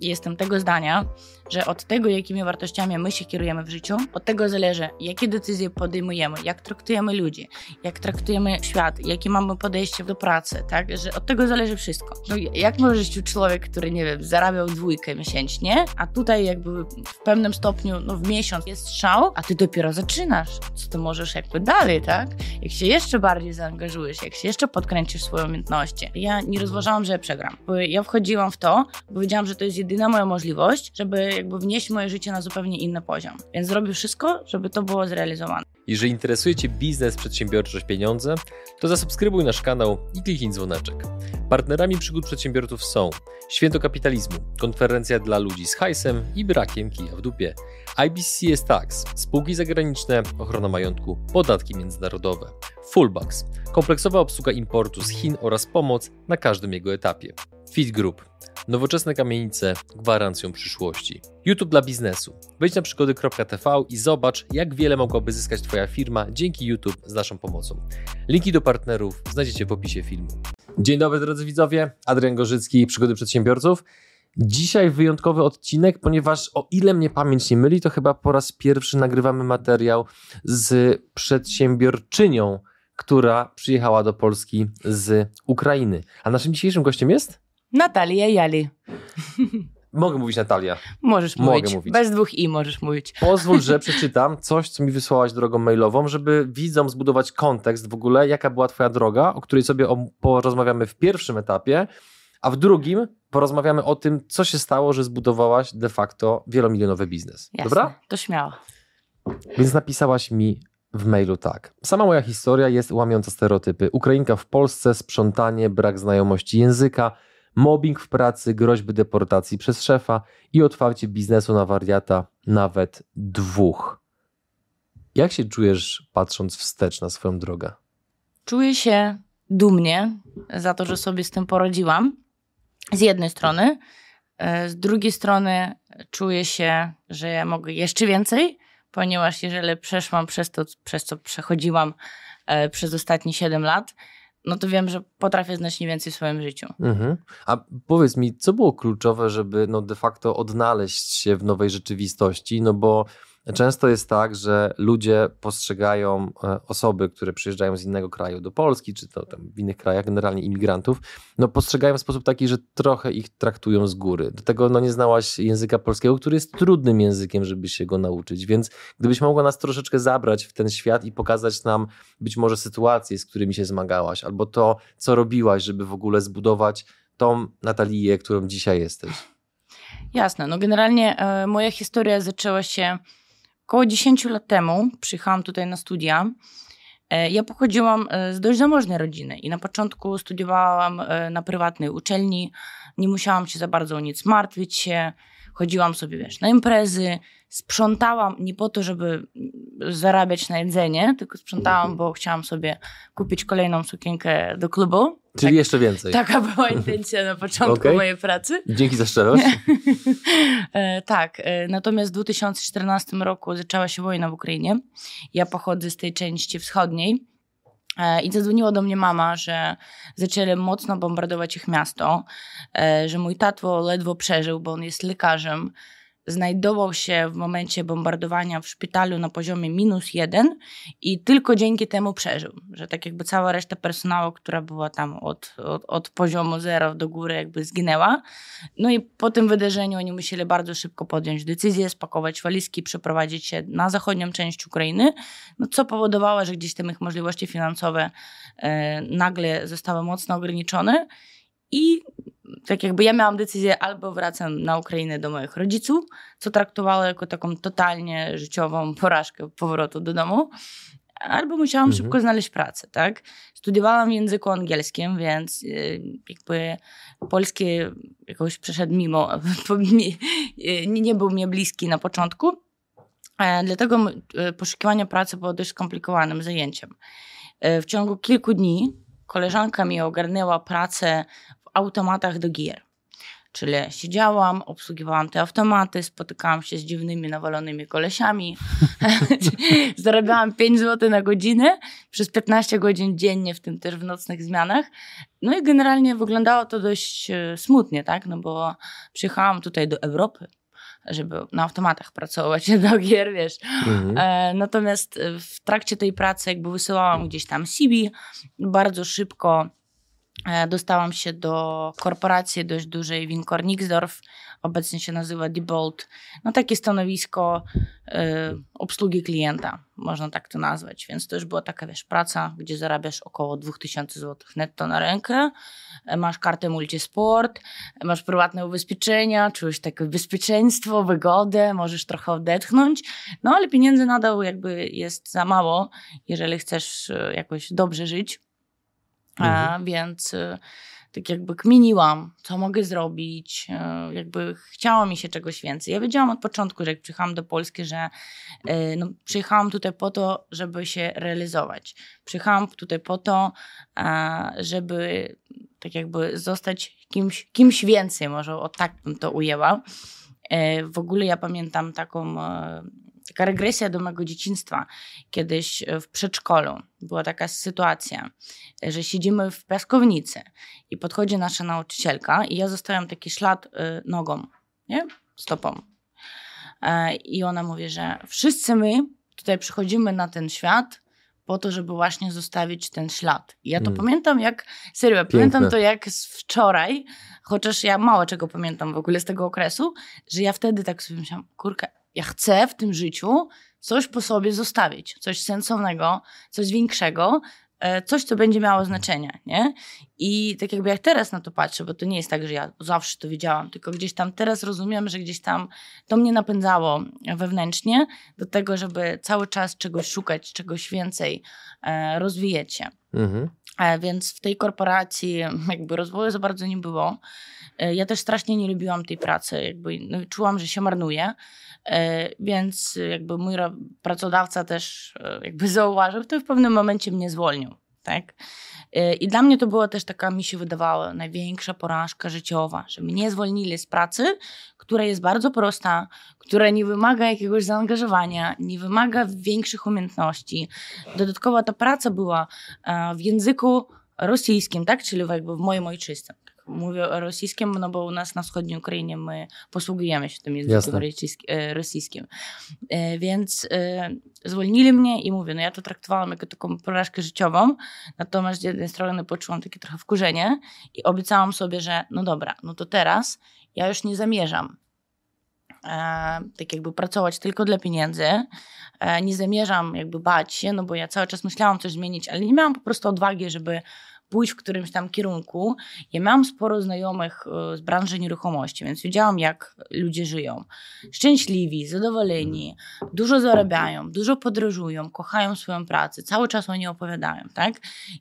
jestem tego zdania, że od tego, jakimi wartościami my się kierujemy w życiu, od tego zależy, jakie decyzje podejmujemy, jak traktujemy ludzi, jak traktujemy świat, jakie mamy podejście do pracy, tak? Że od tego zależy wszystko. No, jak możesz człowiek, który, nie wiem, zarabiał dwójkę miesięcznie, a tutaj jakby w pewnym stopniu, no w miesiąc jest strzał, a ty dopiero zaczynasz. Co ty możesz jakby dalej, tak? Jak się jeszcze bardziej zaangażujesz, jak się jeszcze podkręcisz swoje umiejętności. Ja nie rozważałam, że przegram. Bo ja wchodziłam w to, bo wiedziałam, że to jest jedyna moja możliwość, żeby jakby wnieść moje życie na zupełnie inny poziom. Więc zrobię wszystko, żeby to było zrealizowane. Jeżeli interesuje Cię biznes, przedsiębiorczość, pieniądze, to zasubskrybuj nasz kanał i kliknij dzwoneczek. Partnerami przygód przedsiębiorców są Święto Kapitalizmu, konferencja dla ludzi z hajsem i brakiem kija w dupie, IBCS Tax, spółki zagraniczne, ochrona majątku, podatki międzynarodowe, Fullbacks, kompleksowa obsługa importu z Chin oraz pomoc na każdym jego etapie, Fit Group, Nowoczesne kamienice gwarancją przyszłości. YouTube dla biznesu. Wejdź na przygody.tv i zobacz, jak wiele mogłaby zyskać Twoja firma dzięki YouTube z naszą pomocą. Linki do partnerów znajdziecie w opisie filmu. Dzień dobry drodzy widzowie, Adrian Gorzycki, Przygody Przedsiębiorców. Dzisiaj wyjątkowy odcinek, ponieważ o ile mnie pamięć nie myli, to chyba po raz pierwszy nagrywamy materiał z przedsiębiorczynią, która przyjechała do Polski z Ukrainy. A naszym dzisiejszym gościem jest? Natalia Jali. Mogę mówić Natalia. Możesz Mogę mówić. mówić. Bez dwóch i możesz mówić. Pozwól, że przeczytam coś, co mi wysłałaś drogą mailową, żeby widzom zbudować kontekst w ogóle, jaka była twoja droga, o której sobie porozmawiamy w pierwszym etapie, a w drugim porozmawiamy o tym, co się stało, że zbudowałaś de facto wielomilionowy biznes. Jasne, Dobra? to śmiało. Więc napisałaś mi w mailu tak. Sama moja historia jest łamiąca stereotypy. Ukrainka w Polsce, sprzątanie, brak znajomości języka – mobbing w pracy, groźby deportacji przez szefa i otwarcie biznesu na wariata, nawet dwóch. Jak się czujesz patrząc wstecz na swoją drogę? Czuję się dumnie za to, że sobie z tym poradziłam. Z jednej strony. E, z drugiej strony czuję się, że ja mogę jeszcze więcej, ponieważ jeżeli przeszłam przez to, przez co przechodziłam e, przez ostatnie 7 lat, no to wiem, że potrafię znacznie więcej w swoim życiu. Mhm. A powiedz mi, co było kluczowe, żeby no de facto odnaleźć się w nowej rzeczywistości? No bo Często jest tak, że ludzie postrzegają e, osoby, które przyjeżdżają z innego kraju do Polski, czy to w innych krajach, generalnie imigrantów, no postrzegają w sposób taki, że trochę ich traktują z góry. Do tego no nie znałaś języka polskiego, który jest trudnym językiem, żeby się go nauczyć, więc gdybyś mogła nas troszeczkę zabrać w ten świat i pokazać nam być może sytuacje, z którymi się zmagałaś, albo to, co robiłaś, żeby w ogóle zbudować tą Natalię, którą dzisiaj jesteś. Jasne, no generalnie e, moja historia zaczęła się Około 10 lat temu przyjechałam tutaj na studia. E, ja pochodziłam e, z dość zamożnej rodziny i na początku studiowałam e, na prywatnej uczelni. Nie musiałam się za bardzo o nic martwić się. Chodziłam sobie, wiesz, na imprezy, sprzątałam nie po to, żeby zarabiać na jedzenie, tylko sprzątałam, bo chciałam sobie kupić kolejną sukienkę do klubu. Czyli tak, jeszcze więcej. Taka była intencja na początku okay. mojej pracy. Dzięki za szczerość. e, tak, e, natomiast w 2014 roku zaczęła się wojna w Ukrainie. Ja pochodzę z tej części wschodniej. E, I zadzwoniła do mnie mama, że zaczęli mocno bombardować ich miasto, e, że mój tato ledwo przeżył, bo on jest lekarzem, znajdował się w momencie bombardowania w szpitalu na poziomie minus jeden i tylko dzięki temu przeżył. Że tak jakby cała reszta personału, która była tam od, od, od poziomu zero do góry, jakby zginęła. No i po tym wydarzeniu oni musieli bardzo szybko podjąć decyzję, spakować walizki, przeprowadzić się na zachodnią część Ukrainy, no co powodowało, że gdzieś tam ich możliwości finansowe e, nagle zostały mocno ograniczone. I tak jakby ja miałam decyzję albo wracam na Ukrainę do moich rodziców, co traktowało jako taką totalnie życiową porażkę powrotu do domu, albo musiałam mhm. szybko znaleźć pracę, tak? Studiowałam w języku angielskim, więc y, jakby polski jakoś przeszedł mimo, nie, nie był mi bliski na początku, e, dlatego y, poszukiwanie pracy było dość skomplikowanym zajęciem. E, w ciągu kilku dni koleżanka mi ogarnęła pracę automatach do gier. Czyli siedziałam, obsługiwałam te automaty, spotykałam się z dziwnymi, nawalonymi kolesiami, zarabiałam 5 zł na godzinę przez 15 godzin dziennie, w tym też w nocnych zmianach. No i generalnie wyglądało to dość e, smutnie, tak? No bo przyjechałam tutaj do Europy, żeby na automatach pracować do gier, wiesz. Mhm. E, natomiast w trakcie tej pracy jakby wysyłałam gdzieś tam CV, bardzo szybko dostałam się do korporacji dość dużej Winkor Nixdorf, obecnie się nazywa Diebold. No takie stanowisko y, obsługi klienta, można tak to nazwać. Więc to już była taka, wiesz, praca, gdzie zarabiasz około 2000 zł netto na rękę, e, masz kartę multisport, masz prywatne ubezpieczenia, czujesz takie bezpieczeństwo, wygodę, możesz trochę odetchnąć, no ale pieniędzy nadal jakby jest za mało, jeżeli chcesz jakoś dobrze żyć. Mhm. więc y, tak jakby kminiłam, co mogę zrobić, y, jakby chciało mi się czegoś więcej. Ja wiedziałam od początku, że jak przyjechałam do Polski, że y, no, przyjechałam tutaj po to, żeby się realizować. Przyjechałam tutaj po to, żeby tak jakby zostać kimś, kimś więcej, może o tak bym to ujęła. W ogóle ja pamiętam taką taka regresja do mojego dzieciństwa. Kiedyś w przedszkolu była taka sytuacja, że siedzimy w piaskownicy i podchodzi nasza nauczycielka i ja zostawiam taki ślad y, nogą, nie? stopą. E, I ona mówi, że wszyscy my tutaj przychodzimy na ten świat po to, żeby właśnie zostawić ten ślad. I ja to mm. pamiętam jak, serio, Piękne. pamiętam to jak z wczoraj, chociaż ja mało czego pamiętam w ogóle z tego okresu, że ja wtedy tak sobie myślałam, kurka, ja chcę w tym życiu coś po sobie zostawić, coś sensownego, coś większego, e, coś, co będzie miało znaczenie, nie? I tak jakby jak teraz na to patrzę, bo to nie jest tak, że ja zawsze to wiedziałam, tylko gdzieś tam teraz rozumiem, że gdzieś tam to mnie napędzało wewnętrznie do tego, żeby cały czas czegoś szukać, czegoś więcej, e, rozwijać się. Mhm. E, więc w tej korporacji jakby rozwoju za bardzo nie było. Ja też strasznie nie lubiłam tej pracy, jakby no, czułam, że się marnuje. E, więc jakby mój pracodawca też e, jakby zauważył, to w pewnym momencie mnie zwolnił. Tak? E, I dla mnie to była też taka, mi się wydawała, największa porażka życiowa, że mnie zwolnili z pracy, która jest bardzo prosta, która nie wymaga jakiegoś zaangażowania, nie wymaga większych umiejętności. Dodatkowo ta praca była w języku rosyjskim, tak? czyli jakby w moim ojczystym mówię o rosyjskim, no bo u nas na wschodniej Ukrainie my posługujemy się tym językiem e, rosyjskim. E, więc e, zwolnili mnie i mówię, no ja to traktowałam jako taką porażkę życiową, natomiast z jednej strony poczułam takie trochę wkurzenie i obiecałam sobie, że no dobra, no to teraz ja już nie zamierzam tak jakby pracować tylko dla pieniędzy. nie zamierzam jakby bać się, no bo ja cały czas myślałam coś zmienić, ale nie miałam po prostu odwagi, żeby pójść w którymś tam kierunku. Ja miałam sporo znajomych e, z branży nieruchomości, więc wiedziałam, jak ludzie żyją. Szczęśliwi, zadowoleni, dużo zarabiają, dużo podróżują, kochają swoją pracę, cały czas o niej opowiadają, tak?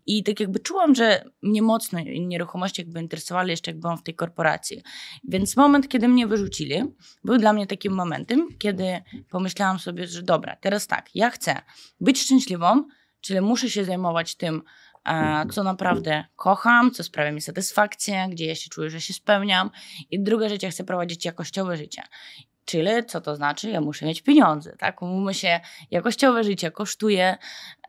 I tak jakby czułam, że mnie mocno nieruchomości jakby interesowały jeszcze jak byłam w tej korporacji. Więc moment, kiedy mnie wyrzucili, był dla mnie takim momentem, kiedy pomyślałam sobie, że dobra, teraz tak, ja chcę być szczęśliwą, czyli muszę się zajmować tym, co naprawdę kocham, co sprawia mi satysfakcję, gdzie ja się czuję, że się spełniam. I drugie życie, chcę prowadzić jakościowe życie. Czyli co to znaczy? Ja muszę mieć pieniądze, tak? Umówmy się, jakościowe życie kosztuje,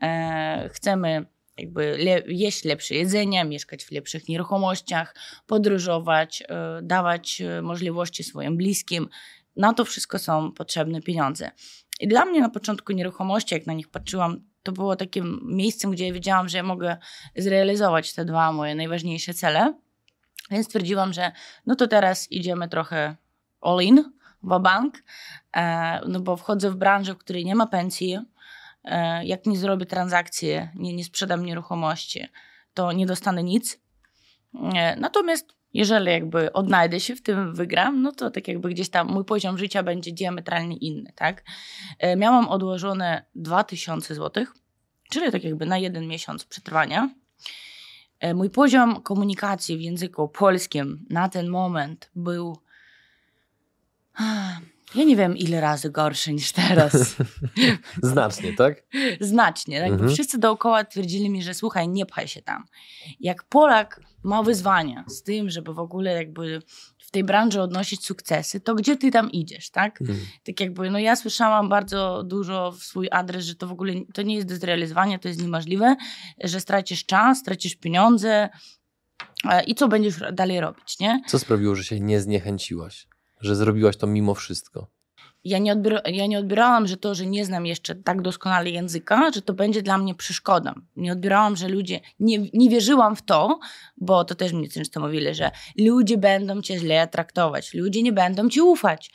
e, chcemy jakby le jeść lepsze jedzenie, mieszkać w lepszych nieruchomościach, podróżować, e, dawać e, możliwości swoim bliskim. Na to wszystko są potrzebne pieniądze. I dla mnie na początku nieruchomości, jak na nich patrzyłam, to było takim miejscem, gdzie wiedziałam, że mogę zrealizować te dwa moje najważniejsze cele. Więc stwierdziłam, że no to teraz idziemy trochę all in, bank, e, no bo wchodzę w branżę, w której nie ma pensji. E, jak nie zrobię transakcji, nie, nie sprzedam nieruchomości, to nie dostanę nic. E, natomiast jeżeli jakby odnajdę się w tym, wygram, no to tak jakby gdzieś tam mój poziom życia będzie diametralnie inny, tak? E, miałam odłożone 2000 zł, czyli tak jakby na jeden miesiąc przetrwania. E, mój poziom komunikacji w języku polskim na ten moment był ja nie wiem, ile razy gorszy niż teraz. Znacznie, tak? Znacznie. Tak? Mhm. Wszyscy dookoła twierdzili mi, że słuchaj, nie pchaj się tam. Jak Polak ma wyzwania z tym, żeby w ogóle jakby w tej branży odnosić sukcesy, to gdzie ty tam idziesz, tak? Mhm. Tak jakby, no ja słyszałam bardzo dużo w swój adres, że to w ogóle to nie jest do zrealizowania, to jest niemożliwe, że stracisz czas, stracisz pieniądze e, i co będziesz dalej robić, nie? Co sprawiło, że się nie zniechęciłaś? Że zrobiłaś to mimo wszystko? Ja nie, odbier- ja nie odbierałam, że to, że nie znam jeszcze tak doskonale języka, że to będzie dla mnie przeszkodą. Nie odbierałam, że ludzie, nie, nie wierzyłam w to, bo to też mi często mówili, że ludzie będą cię źle traktować, ludzie nie będą ci ufać.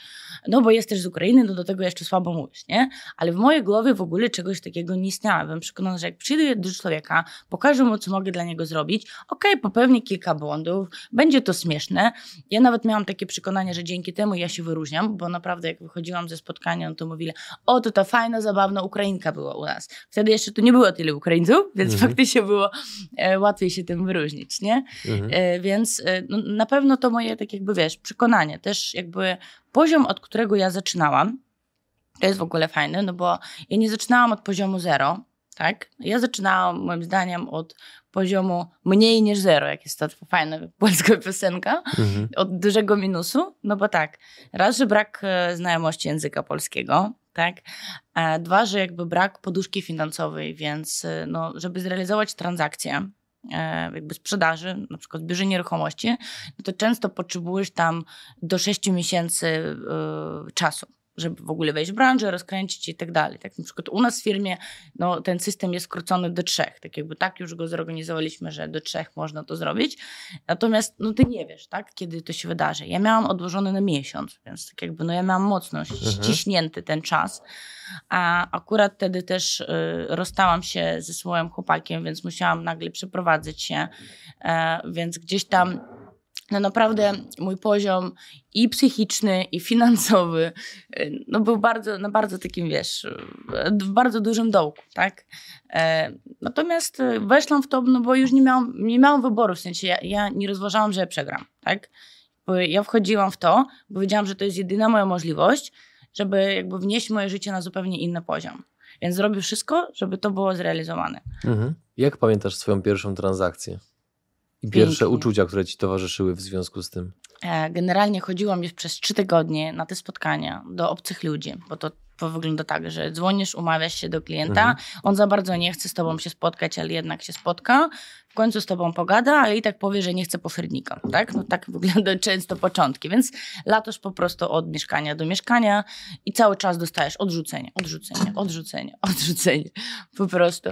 No bo jesteś z Ukrainy, no do tego jeszcze słabo mówisz, nie? Ale w mojej głowie w ogóle czegoś takiego nie istniało. Byłem przekonana, że jak przyjdę do człowieka, pokażę mu, co mogę dla niego zrobić, okej, okay, popełnię kilka błędów, będzie to śmieszne. Ja nawet miałam takie przekonanie, że dzięki temu ja się wyróżniam, bo naprawdę jak wychodziłam ze spotkania, no to mówili, o, to ta fajna, zabawna Ukrainka była u nas. Wtedy jeszcze tu nie było tyle Ukraińców, więc Mhm. faktycznie było e, łatwiej się tym wyróżnić, nie? Mhm. E, więc e, no, na pewno to moje, tak jakby wiesz, przekonanie. Też jakby poziom, od którego ja zaczynałam, to jest w ogóle fajne, no bo ja nie zaczynałam od poziomu zero, tak? Ja zaczynałam, moim zdaniem, od poziomu mniej niż zero, jak jest to fajna polska piosenka, Mhm. od dużego minusu, no bo tak, raz, że brak e, znajomości języka polskiego, tak, e, dwa, że jakby brak poduszki finansowej, więc e, no, żeby zrealizować transakcję, jakby sprzedaży, na przykład bierze nieruchomości, no to często potrzebujesz tam do 6 miesięcy e, czasu żeby w ogóle wejść w branżę, rozkręcić i tak dalej. Tak na przykład u nas w firmie no, ten system jest skrócony do trzech. Tak jakby tak już go zorganizowaliśmy, że do trzech można to zrobić. Natomiast no, ty nie wiesz, tak, kiedy to się wydarzy. Ja miałam odłożony na miesiąc, więc tak jakby no, ja miałam mocno ściśnięty ten czas. A akurat wtedy też y, rozstałam się ze swoim chłopakiem, więc musiałam nagle przeprowadzać się. E, więc gdzieś tam no naprawdę mój poziom i psychiczny, i finansowy y, no był bardzo, na bardzo takim, wiesz, w bardzo dużym dołku, tak? E, natomiast y, weszłam w to, no bo już nie miałam, nie miałam wyboru, w sensie ja, ja nie rozważałam, że przegram, tak? Bo ja wchodziłam w to, bo wiedziałam, że to jest jedyna moja możliwość, żeby jakby wnieść moje życie na zupełnie inny poziom. Więc zrobię wszystko, żeby to było zrealizowane. Mhm. Jak pamiętasz swoją pierwszą transakcję? I pierwsze Pięknie. uczucia, które ci towarzyszyły w związku z tym? E, Generalnie chodziłam już przez trzy tygodnie na te spotkania do obcych ludzi, bo to, to wygląda tak, że dzwonisz, umawiasz się do klienta, Mhm. on za bardzo nie chce z tobą się spotkać, ale jednak się spotka, końcu z tobą pogada, ale i tak powie, że nie chce pofernika, tak? No tak wygląda często początki, więc latasz po prostu od mieszkania do mieszkania i cały czas dostajesz odrzucenie, odrzucenie, odrzucenie, odrzucenie, po prostu.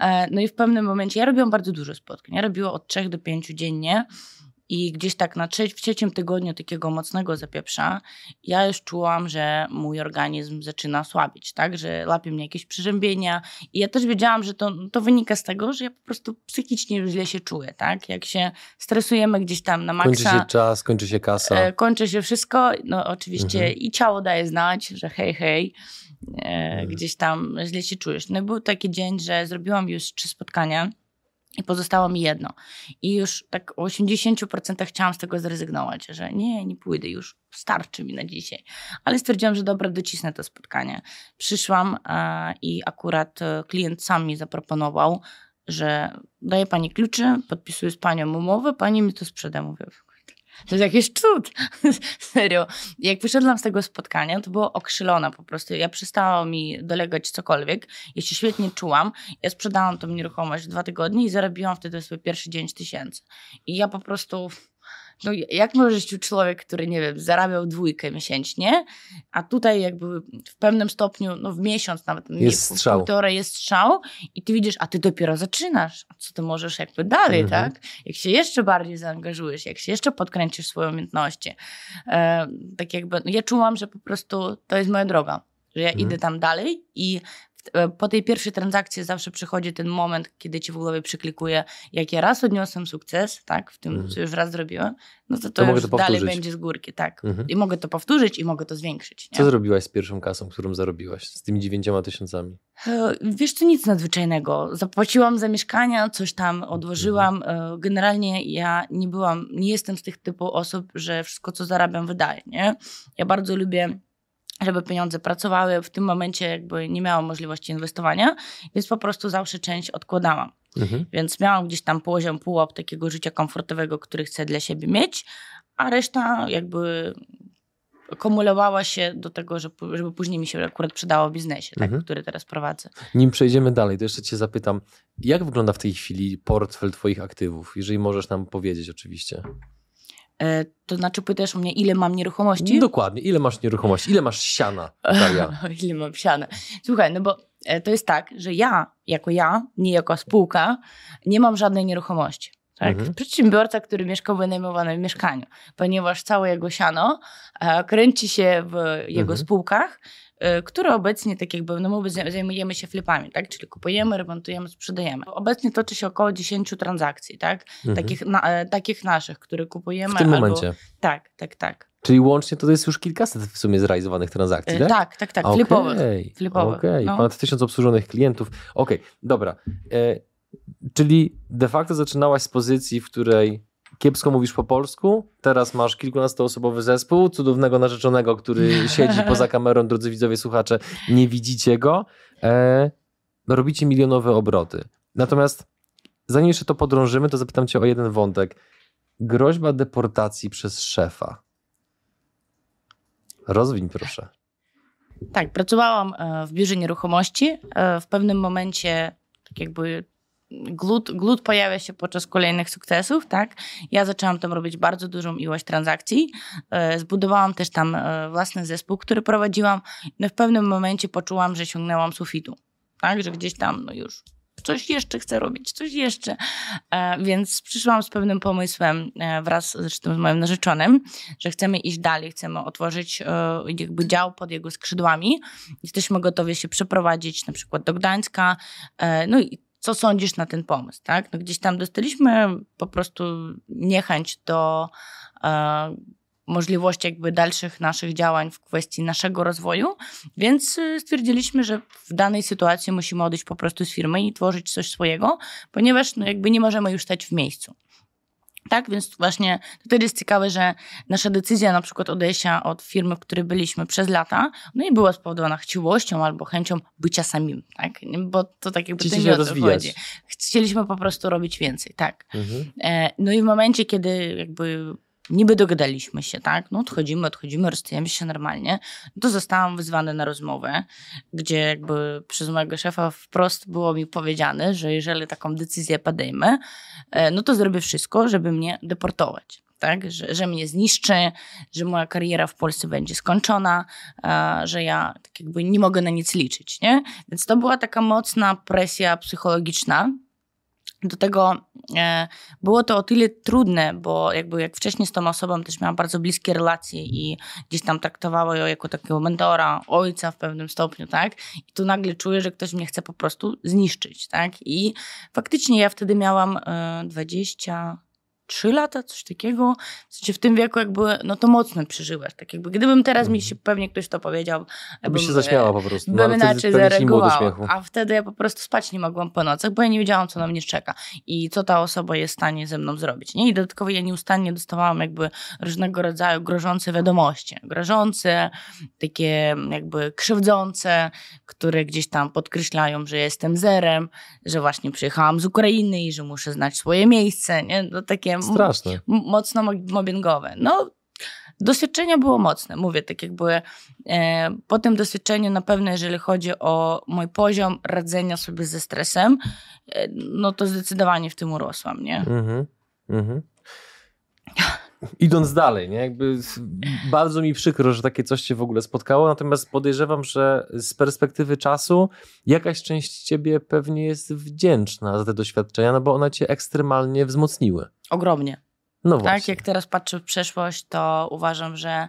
E, No i w pewnym momencie, ja robiłam bardzo dużo spotkań, ja robiłam od trzech do pięciu dziennie, i gdzieś tak na trze- w trzecim tygodniu takiego mocnego zapieprza, ja już czułam, że mój organizm zaczyna słabić, tak? Że łapie mnie jakieś przeziębienia. I ja też wiedziałam, że to, to wynika z tego, że ja po prostu psychicznie źle się czuję, tak? Jak się stresujemy gdzieś tam na Kończy maksa, się czas, kończy się kasa. e, kończy się wszystko, no oczywiście Mhm. i ciało daje znać, że hej, hej, e, Mhm. gdzieś tam źle się czujesz. No i był taki dzień, że zrobiłam już trzy spotkania i pozostało mi jedno. I już tak o 80% chciałam z tego zrezygnować, że nie, nie pójdę już, starczy mi na dzisiaj. Ale stwierdziłam, że dobra, docisnę to spotkanie. Przyszłam e, i akurat e, klient sam mi zaproponował, że daje pani klucze, podpisuję z panią umowę, pani mi to sprzeda. Mówię, to jest jakiś cud. Serio. Jak wyszedłam z tego spotkania, to było okrzylona po prostu. Ja przestało mi dolegać cokolwiek. Ja się świetnie czułam. Ja sprzedałam tą nieruchomość dwa tygodnie i zarobiłam wtedy swój pierwszy 9 tysięcy. I ja po prostu... No, jak możesz ci człowiek, który, nie wiem, zarabiał dwójkę miesięcznie, a tutaj jakby w pewnym stopniu, no w miesiąc nawet, nie, Jest pół- strzał. półtora jest strzał i ty widzisz, a ty dopiero zaczynasz, a co ty możesz jakby dalej, Mhm. tak? Jak się jeszcze bardziej zaangażujesz, jak się jeszcze podkręcisz swoje umiejętności. E, tak jakby, no ja czułam, że po prostu to jest moja droga, że ja Mhm. idę tam dalej i e, po tej pierwszej transakcji zawsze przychodzi ten moment, kiedy ci w głowie przyklikuje, jak ja raz odniosłem sukces, tak, w tym, Mhm. co już raz zrobiłem, no to to, To to dalej będzie z górki, tak. Mhm. I mogę to powtórzyć i mogę to zwiększyć. Nie? Co zrobiłaś z pierwszą kasą, którą zarobiłaś? Z tymi dziewięcioma tysiącami? E, Wiesz co, nic nadzwyczajnego. Zapłaciłam za mieszkania, coś tam odłożyłam. E, Generalnie ja nie byłam, nie jestem z tych typu osób, że wszystko co zarabiam wydaję, nie? Ja bardzo lubię żeby pieniądze pracowały. W tym momencie jakby nie miałam możliwości inwestowania, więc po prostu zawsze część odkładałam. Mhm. Więc miałam gdzieś tam poziom pułap takiego życia komfortowego, który chcę dla siebie mieć, a reszta jakby kumulowała się do tego, żeby, później mi się akurat przydało w biznesie, tak, Mhm. który teraz prowadzę. Nim przejdziemy dalej, to jeszcze cię zapytam, jak wygląda w tej chwili portfel twoich aktywów, jeżeli możesz nam powiedzieć oczywiście. E, to znaczy pytasz mnie, ile mam nieruchomości? Dokładnie, ile masz nieruchomości, ile masz siana, Daria? ile mam siane. Słuchaj, no bo e, to jest tak, że ja, jako ja, nie jako spółka, nie mam żadnej nieruchomości. Tak? Mhm. Przedsiębiorca, który mieszka w wynajmowanym mieszkaniu, ponieważ całe jego siano e, kręci się w jego Mhm. spółkach, które obecnie, tak jakby, no my zaj- zajmujemy się flipami, tak? Czyli kupujemy, remontujemy, sprzedajemy. Obecnie toczy się około 10 transakcji, tak? Mhm. Takich, na, e, takich naszych, które kupujemy. W tym albo... momencie. Tak, tak, tak. Czyli łącznie to jest już kilkaset w sumie zrealizowanych transakcji, E, tak? Tak, tak, tak, Okej, flipowych. flipowych, Okej, no. ponad tysiąc obsłużonych klientów. Okej, dobra. E, czyli de facto zaczynałaś z pozycji, w której kiepsko mówisz po polsku, teraz masz kilkunastoosobowy zespół, cudownego narzeczonego, który siedzi poza kamerą, drodzy widzowie, słuchacze, nie widzicie go. E, robicie milionowe obroty. Natomiast zanim jeszcze to podrążymy, to zapytam cię o jeden wątek. Groźba deportacji przez szefa. Rozwiń proszę. Tak, pracowałam e, w biurze nieruchomości. E, W pewnym momencie tak jakby glut, glut pojawia się podczas kolejnych sukcesów, tak? Ja zaczęłam tam robić bardzo dużą ilość transakcji. E, Zbudowałam też tam e, własny zespół, który prowadziłam. No w pewnym momencie poczułam, że sięgnęłam sufitu, tak? Że gdzieś tam no już coś jeszcze chcę robić, coś jeszcze. E, Więc przyszłam z pewnym pomysłem wraz zresztą z moim narzeczonym, że chcemy iść dalej, chcemy otworzyć jakby dział pod jego skrzydłami. Jesteśmy gotowi się przeprowadzić na przykład do Gdańska. No i co sądzisz na ten pomysł, tak? No gdzieś tam dostaliśmy po prostu niechęć do e, możliwości jakby dalszych naszych działań w kwestii naszego rozwoju, więc y, stwierdziliśmy, że w danej sytuacji musimy odejść po prostu z firmy i tworzyć coś swojego, ponieważ no jakby nie możemy już stać w miejscu. Tak, więc właśnie wtedy jest ciekawe, że nasza decyzja na przykład odejścia od firmy, w której byliśmy przez lata, no i była spowodowana chciwością albo chęcią bycia samim, tak? Bo to tak jakby to nie o to chodzi. Chcieliśmy po prostu robić więcej, tak. Mhm. E, No i w momencie, kiedy jakby niby dogadaliśmy się, tak, no odchodzimy, odchodzimy, rozstajemy się normalnie, no to zostałam wyzwana na rozmowę, gdzie jakby przez mojego szefa wprost było mi powiedziane, że jeżeli taką decyzję podejmę, e, no to zrobię wszystko, żeby mnie deportować. Tak, że, że mnie zniszczy, że moja kariera w Polsce będzie skończona, e, że ja tak jakby nie mogę na nic liczyć, nie? Więc to była taka mocna presja psychologiczna, do tego e, było to o tyle trudne, bo jakby jak wcześniej z tą osobą też miałam bardzo bliskie relacje i gdzieś tam traktowała ją jako takiego mentora, ojca w pewnym stopniu, tak? I tu nagle czuję, że ktoś mnie chce po prostu zniszczyć, tak? I faktycznie ja wtedy miałam e, 20, trzy lata, coś takiego. W, sensie w tym wieku jakby, no to mocno przeżyłeś. Tak jakby, gdybym teraz mi się pewnie ktoś to powiedział. To bym się zaśmiała po prostu. No, bym inaczej zareagowała. A wtedy ja po prostu spać nie mogłam po nocach, bo ja nie wiedziałam, co na mnie czeka i co ta osoba jest w stanie ze mną zrobić. Nie? I dodatkowo ja nieustannie dostawałam jakby różnego rodzaju grożące wiadomości. Grożące, takie jakby krzywdzące, które gdzieś tam podkreślają, że jestem zerem, że właśnie przyjechałam z Ukrainy i że muszę znać swoje miejsce. Nie? No takie Straszne. mocno mo- mobbingowe. No, doświadczenie było mocne, mówię, tak jakby e, po tym doświadczeniu na pewno, jeżeli chodzi o mój poziom radzenia sobie ze stresem, e, no to zdecydowanie w tym urosłam, nie? Mhm. Mhm. Idąc dalej, nie? Jakby bardzo mi przykro, że takie coś cię w ogóle spotkało, natomiast podejrzewam, że z perspektywy czasu jakaś część ciebie pewnie jest wdzięczna za te doświadczenia, no bo one cię ekstremalnie wzmocniły. Ogromnie. No Tak, właśnie. jak teraz patrzę w przeszłość, to uważam, że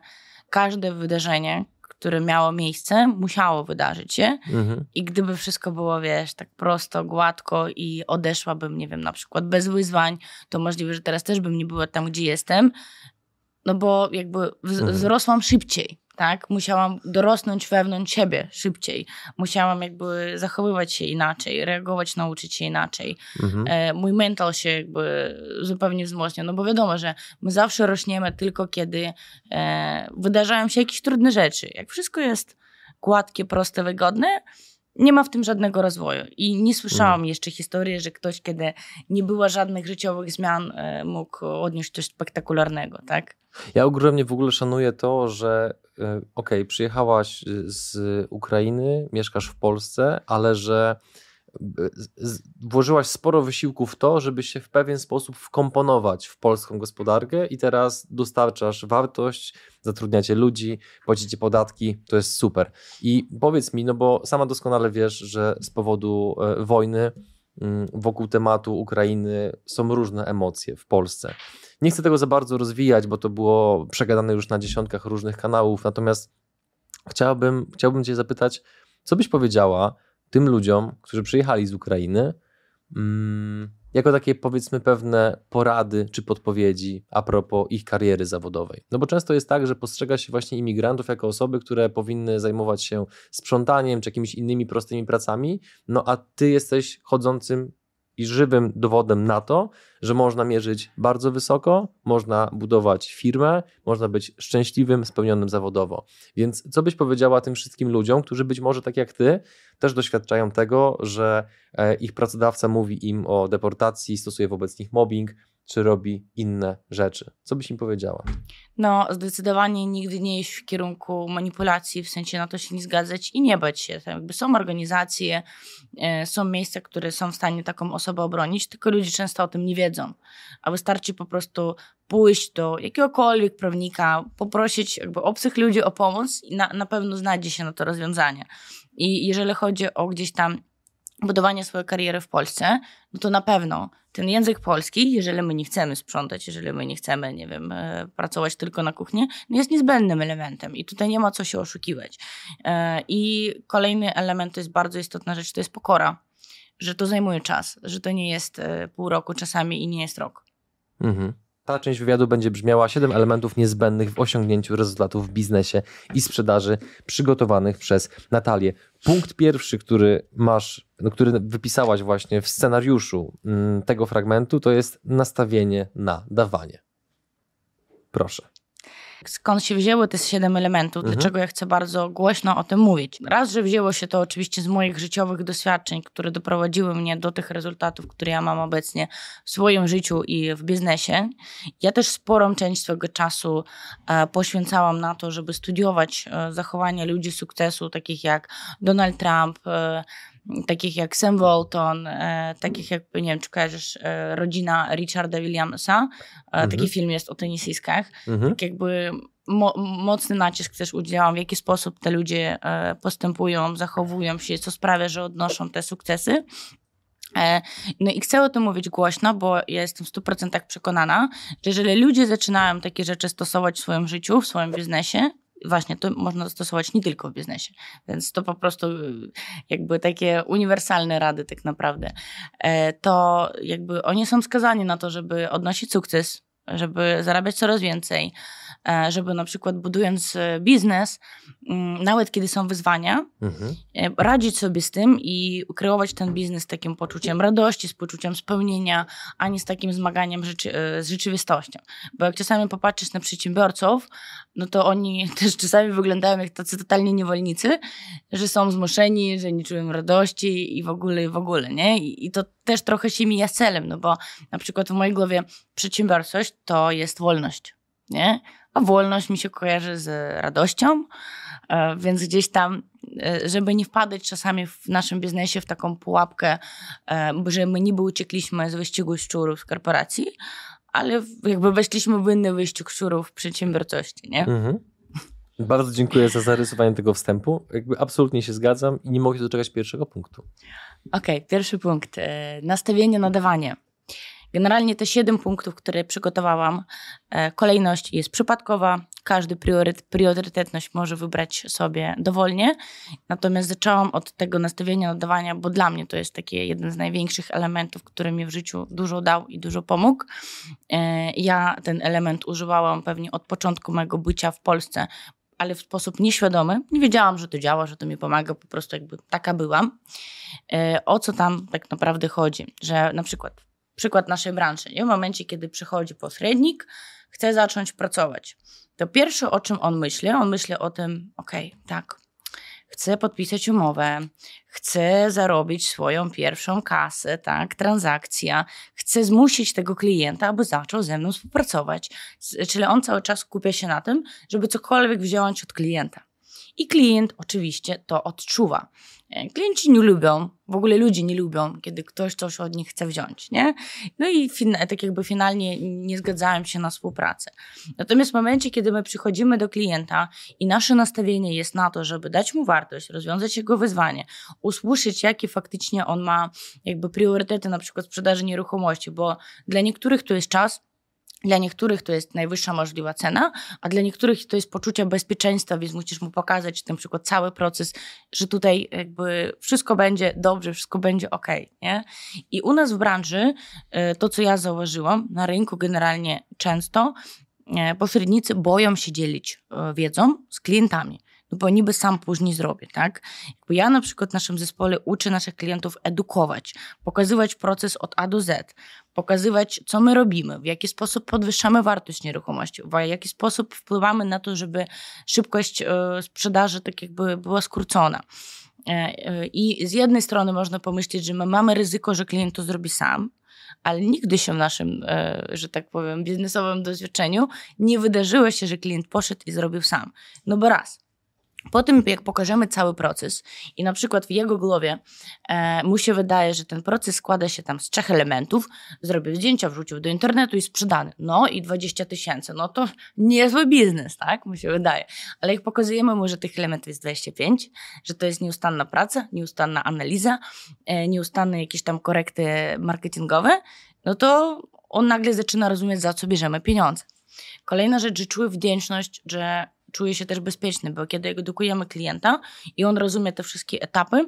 każde wydarzenie, które miało miejsce, musiało wydarzyć się. Mhm. I gdyby wszystko było, wiesz, tak prosto, gładko i odeszłabym, nie wiem, na przykład bez wyzwań, to możliwe, że teraz też bym nie była tam, gdzie jestem, no bo jakby Mhm. wzrosłam szybciej, tak? Musiałam dorosnąć wewnątrz siebie szybciej. Musiałam jakby zachowywać się inaczej, reagować, nauczyć się inaczej. Mhm. E, mój mental się jakby zupełnie wzmocnił, no bo wiadomo, że my zawsze rośniemy tylko kiedy e, wydarzają się jakieś trudne rzeczy. Jak wszystko jest gładkie, proste, wygodne, nie ma w tym żadnego rozwoju. I nie słyszałam mm. jeszcze historii, że ktoś, kiedy nie było żadnych życiowych zmian, e, mógł odnieść coś spektakularnego, tak? Ja ogromnie w ogóle szanuję to, że e, okej, okay, przyjechałaś z Ukrainy, mieszkasz w Polsce, ale że włożyłaś sporo wysiłku w to, żeby się w pewien sposób wkomponować w polską gospodarkę i teraz dostarczasz wartość, zatrudniacie ludzi, płacicie podatki, to jest super. I powiedz mi, no bo sama doskonale wiesz, że z powodu e, wojny mm, wokół tematu Ukrainy są różne emocje w Polsce. Nie chcę tego za bardzo rozwijać, bo to było przegadane już na dziesiątkach różnych kanałów, natomiast chciałbym, chciałbym Cię zapytać, co byś powiedziała, tym ludziom, którzy przyjechali z Ukrainy, mm, jako takie powiedzmy pewne porady czy podpowiedzi a propos ich kariery zawodowej. No bo często jest tak, że postrzega się właśnie imigrantów jako osoby, które powinny zajmować się sprzątaniem czy jakimiś innymi prostymi pracami, no a ty jesteś chodzącym i żywym dowodem na to, że można mierzyć bardzo wysoko, można budować firmę, można być szczęśliwym, spełnionym zawodowo. Więc co byś powiedziała tym wszystkim ludziom, którzy być może tak jak ty też doświadczają tego, że e, ich pracodawca mówi im o deportacji, stosuje wobec nich mobbing, czy robi inne rzeczy. Co byś im powiedziała? No, zdecydowanie nigdy nie iść w kierunku manipulacji, w sensie na to się nie zgadzać i nie bać się. jakby są organizacje, e, są miejsca, które są w stanie taką osobę obronić, tylko ludzie często o tym nie wiedzą. A wystarczy po prostu pójść do jakiegokolwiek prawnika, poprosić jakby obcych ludzi o pomoc i na, na pewno znajdzie się na to rozwiązanie. I jeżeli chodzi o gdzieś tam budowanie swojej kariery w Polsce, no to na pewno ten język polski, jeżeli my nie chcemy sprzątać, jeżeli my nie chcemy, nie wiem, e, pracować tylko na kuchni, no jest niezbędnym elementem i tutaj nie ma co się oszukiwać. E, I kolejny element to jest bardzo istotna rzecz, to jest pokora, że to zajmuje czas, że to nie jest e, pół roku czasami i nie jest rok. Mhm. Ta część wywiadu będzie brzmiała 7 elementów niezbędnych w osiągnięciu rezultatów w biznesie i sprzedaży przygotowanych przez Natalię. Punkt pierwszy, który masz, no, który wypisałaś właśnie w scenariuszu mm, tego fragmentu, to jest nastawienie na dawanie. Proszę skąd się wzięły te siedem elementów, mhm. dlaczego ja chcę bardzo głośno o tym mówić. Raz, że wzięło się to oczywiście z moich życiowych doświadczeń, które doprowadziły mnie do tych rezultatów, które ja mam obecnie w swoim życiu i w biznesie. Ja też sporą część swojego czasu e, poświęcałam na to, żeby studiować e, zachowania ludzi sukcesu, takich jak Donald Trump, e, takich jak Sam Walton, e, takich jak, nie wiem, czy kojarzysz, e, rodzina Richarda Williamsa. E, mhm. Taki film jest o tenisyskach. Mhm. Tak jakby mo mocny nacisk też udziałam, w jaki sposób te ludzie e, postępują, zachowują się, co sprawia, że odnoszą te sukcesy. E, no i chcę o tym mówić głośno, bo ja jestem w 100% przekonana, że jeżeli ludzie zaczynają takie rzeczy stosować w swoim życiu, w swoim biznesie, właśnie to można zastosować nie tylko w biznesie, więc to po prostu y, jakby takie uniwersalne rady tak naprawdę. E, to jakby oni są skazani na to, żeby odnosić sukces, żeby zarabiać coraz więcej, żeby na przykład budując e, biznes, mm, nawet kiedy są wyzwania, mhm. E, radzić sobie z tym i kreować ten biznes z takim poczuciem radości, z poczuciem spełnienia, a nie z takim zmaganiem rzeczy, z rzeczywistością. Bo jak czasami popatrzysz na przedsiębiorców, no to oni też czasami wyglądają jak tacy totalnie niewolnicy, że są zmuszeni, że nie czują radości i w ogóle, i w ogóle, nie? I, i to też trochę się mija celem, no bo na przykład w mojej głowie przedsiębiorczość to jest wolność, nie? A wolność mi się kojarzy z radością, e, więc gdzieś tam, e, żeby nie wpadać czasami w naszym biznesie w taką pułapkę, e, że my niby uciekliśmy z wyścigu szczurów z korporacji, ale jakby weszliśmy w inny wyścig szczurów w przedsiębiorczości, nie? Mhm. Bardzo dziękuję za zarysowanie tego wstępu. Jakby absolutnie się zgadzam i nie mogę doczekać pierwszego punktu. Okej, okay, pierwszy punkt. Nastawienie na dawanie. Generalnie te siedem punktów, które przygotowałam, e, kolejność jest przypadkowa, każdy priorytet, priorytetność może wybrać sobie dowolnie. Natomiast zaczęłam od tego nastawienia nadawania, bo dla mnie to jest taki jeden z największych elementów, który mi w życiu dużo dał i dużo pomógł. E, ja ten element używałam pewnie od początku mojego bycia w Polsce, ale w sposób nieświadomy. Nie wiedziałam, że to działa, że to mi pomaga, po prostu jakby taka byłam. E, o co tam tak naprawdę chodzi? Że na przykład przykład naszej branży. Nie? W momencie, kiedy przychodzi posrednik, chce zacząć pracować, to pierwsze, o czym on myśli, on myśli o tym, okej, okay, tak, chce podpisać umowę, chce zarobić swoją pierwszą kasę, tak, transakcja, chce zmusić tego klienta, aby zaczął ze mną współpracować. Czyli on cały czas skupia się na tym, żeby cokolwiek wziąć od klienta. I klient oczywiście to odczuwa. E, klienci nie lubią, w ogóle ludzie nie lubią, kiedy ktoś coś od nich chce wziąć, nie? No i tak jakby finalnie nie zgadzają się na współpracę. Natomiast w momencie, kiedy my przychodzimy do klienta i nasze nastawienie jest na to, żeby dać mu wartość, rozwiązać jego wyzwanie, usłyszeć, jakie faktycznie on ma jakby priorytety na przykład sprzedaży nieruchomości, bo dla niektórych to jest czas, dla niektórych to jest najwyższa możliwa cena, a dla niektórych to jest poczucie bezpieczeństwa, więc musisz mu pokazać na przykład cały proces, że tutaj jakby wszystko będzie dobrze, wszystko będzie ok. Nie? I u nas w branży e, to, co ja zauważyłam, na rynku generalnie często e, pośrednicy boją się dzielić e, wiedzą z klientami no bo niby sam później zrobię, tak? Jakby ja na przykład w naszym zespole uczę naszych klientów edukować, pokazywać proces od A do Z, pokazywać, co my robimy, w jaki sposób podwyższamy wartość nieruchomości, w jaki sposób wpływamy na to, żeby szybkość e, sprzedaży tak jakby była skrócona. E, e, I z jednej strony można pomyśleć, że my mamy ryzyko, że klient to zrobi sam, ale nigdy się w naszym, że tak powiem, biznesowym doświadczeniu nie wydarzyło się, że klient poszedł i zrobił sam. No bo raz, po tym, jak pokażemy cały proces i na przykład w jego głowie e, mu się wydaje, że ten proces składa się tam z trzech elementów, zrobił zdjęcia, wrzucił do internetu i sprzedany. No i 20 tysięcy. No to niezły biznes, tak? Mu się wydaje. Ale jak pokazujemy mu, że tych elementów jest 25, że to jest nieustanna praca, nieustanna analiza, e, nieustanne jakieś tam korekty marketingowe, no to on nagle zaczyna rozumieć, za co bierzemy pieniądze. Kolejna rzecz, że czuje wdzięczność, że czuje się też bezpieczny, bo kiedy edukujemy klienta i on rozumie te wszystkie etapy,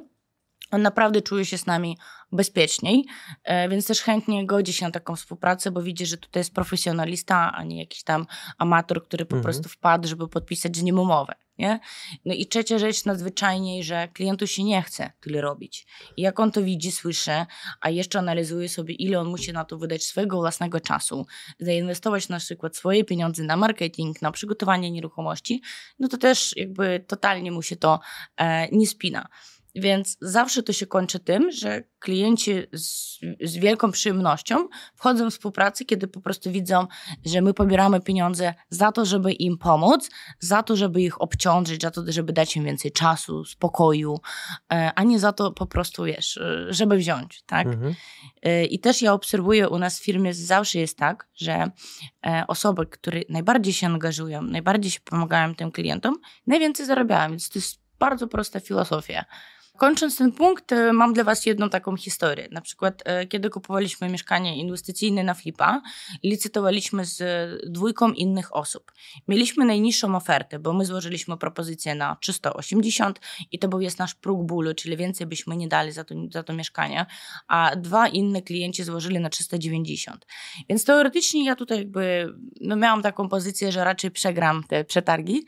on naprawdę czuje się z nami bezpieczniej, e, więc też chętnie godzi się na taką współpracę, bo widzi, że tutaj jest profesjonalista, a nie jakiś tam amator, który po mhm. prostu wpadł, żeby podpisać z nim umowę. Nie? No i trzecia rzecz nadzwyczajniej, że klientu się nie chce tyle robić. I jak on to widzi, słyszy, a jeszcze analizuje sobie, ile on musi na to wydać swojego własnego czasu, zainwestować na przykład swoje pieniądze na marketing, na przygotowanie nieruchomości, no to też jakby totalnie mu się to e, nie spina. Więc zawsze to się kończy tym, że klienci z, z, wielką przyjemnością wchodzą w współpracę, kiedy po prostu widzą, że my pobieramy pieniądze za to, żeby im pomóc, za to, żeby ich obciążyć, za to, żeby dać im więcej czasu, spokoju, e, a nie za to po prostu, wiesz, e, żeby wziąć, tak? Mhm. E, I też ja obserwuję u nas w firmie zawsze jest tak, że osoby, które najbardziej się angażują, najbardziej się pomagają tym klientom, najwięcej zarabiają, więc to jest bardzo prosta filozofia. Kończąc ten punkt, e, mam dla Was jedną taką historię. Na przykład, e, kiedy kupowaliśmy mieszkanie inwestycyjne na Flipa, licytowaliśmy z dwójką innych osób. Mieliśmy najniższą ofertę, bo my złożyliśmy propozycję na 380 i to był jest nasz próg bólu, czyli więcej byśmy nie dali za to, za to mieszkanie, a dwa inne klienci złożyli na 390. Więc teoretycznie ja tutaj jakby no miałam taką pozycję, że raczej przegram te przetargi,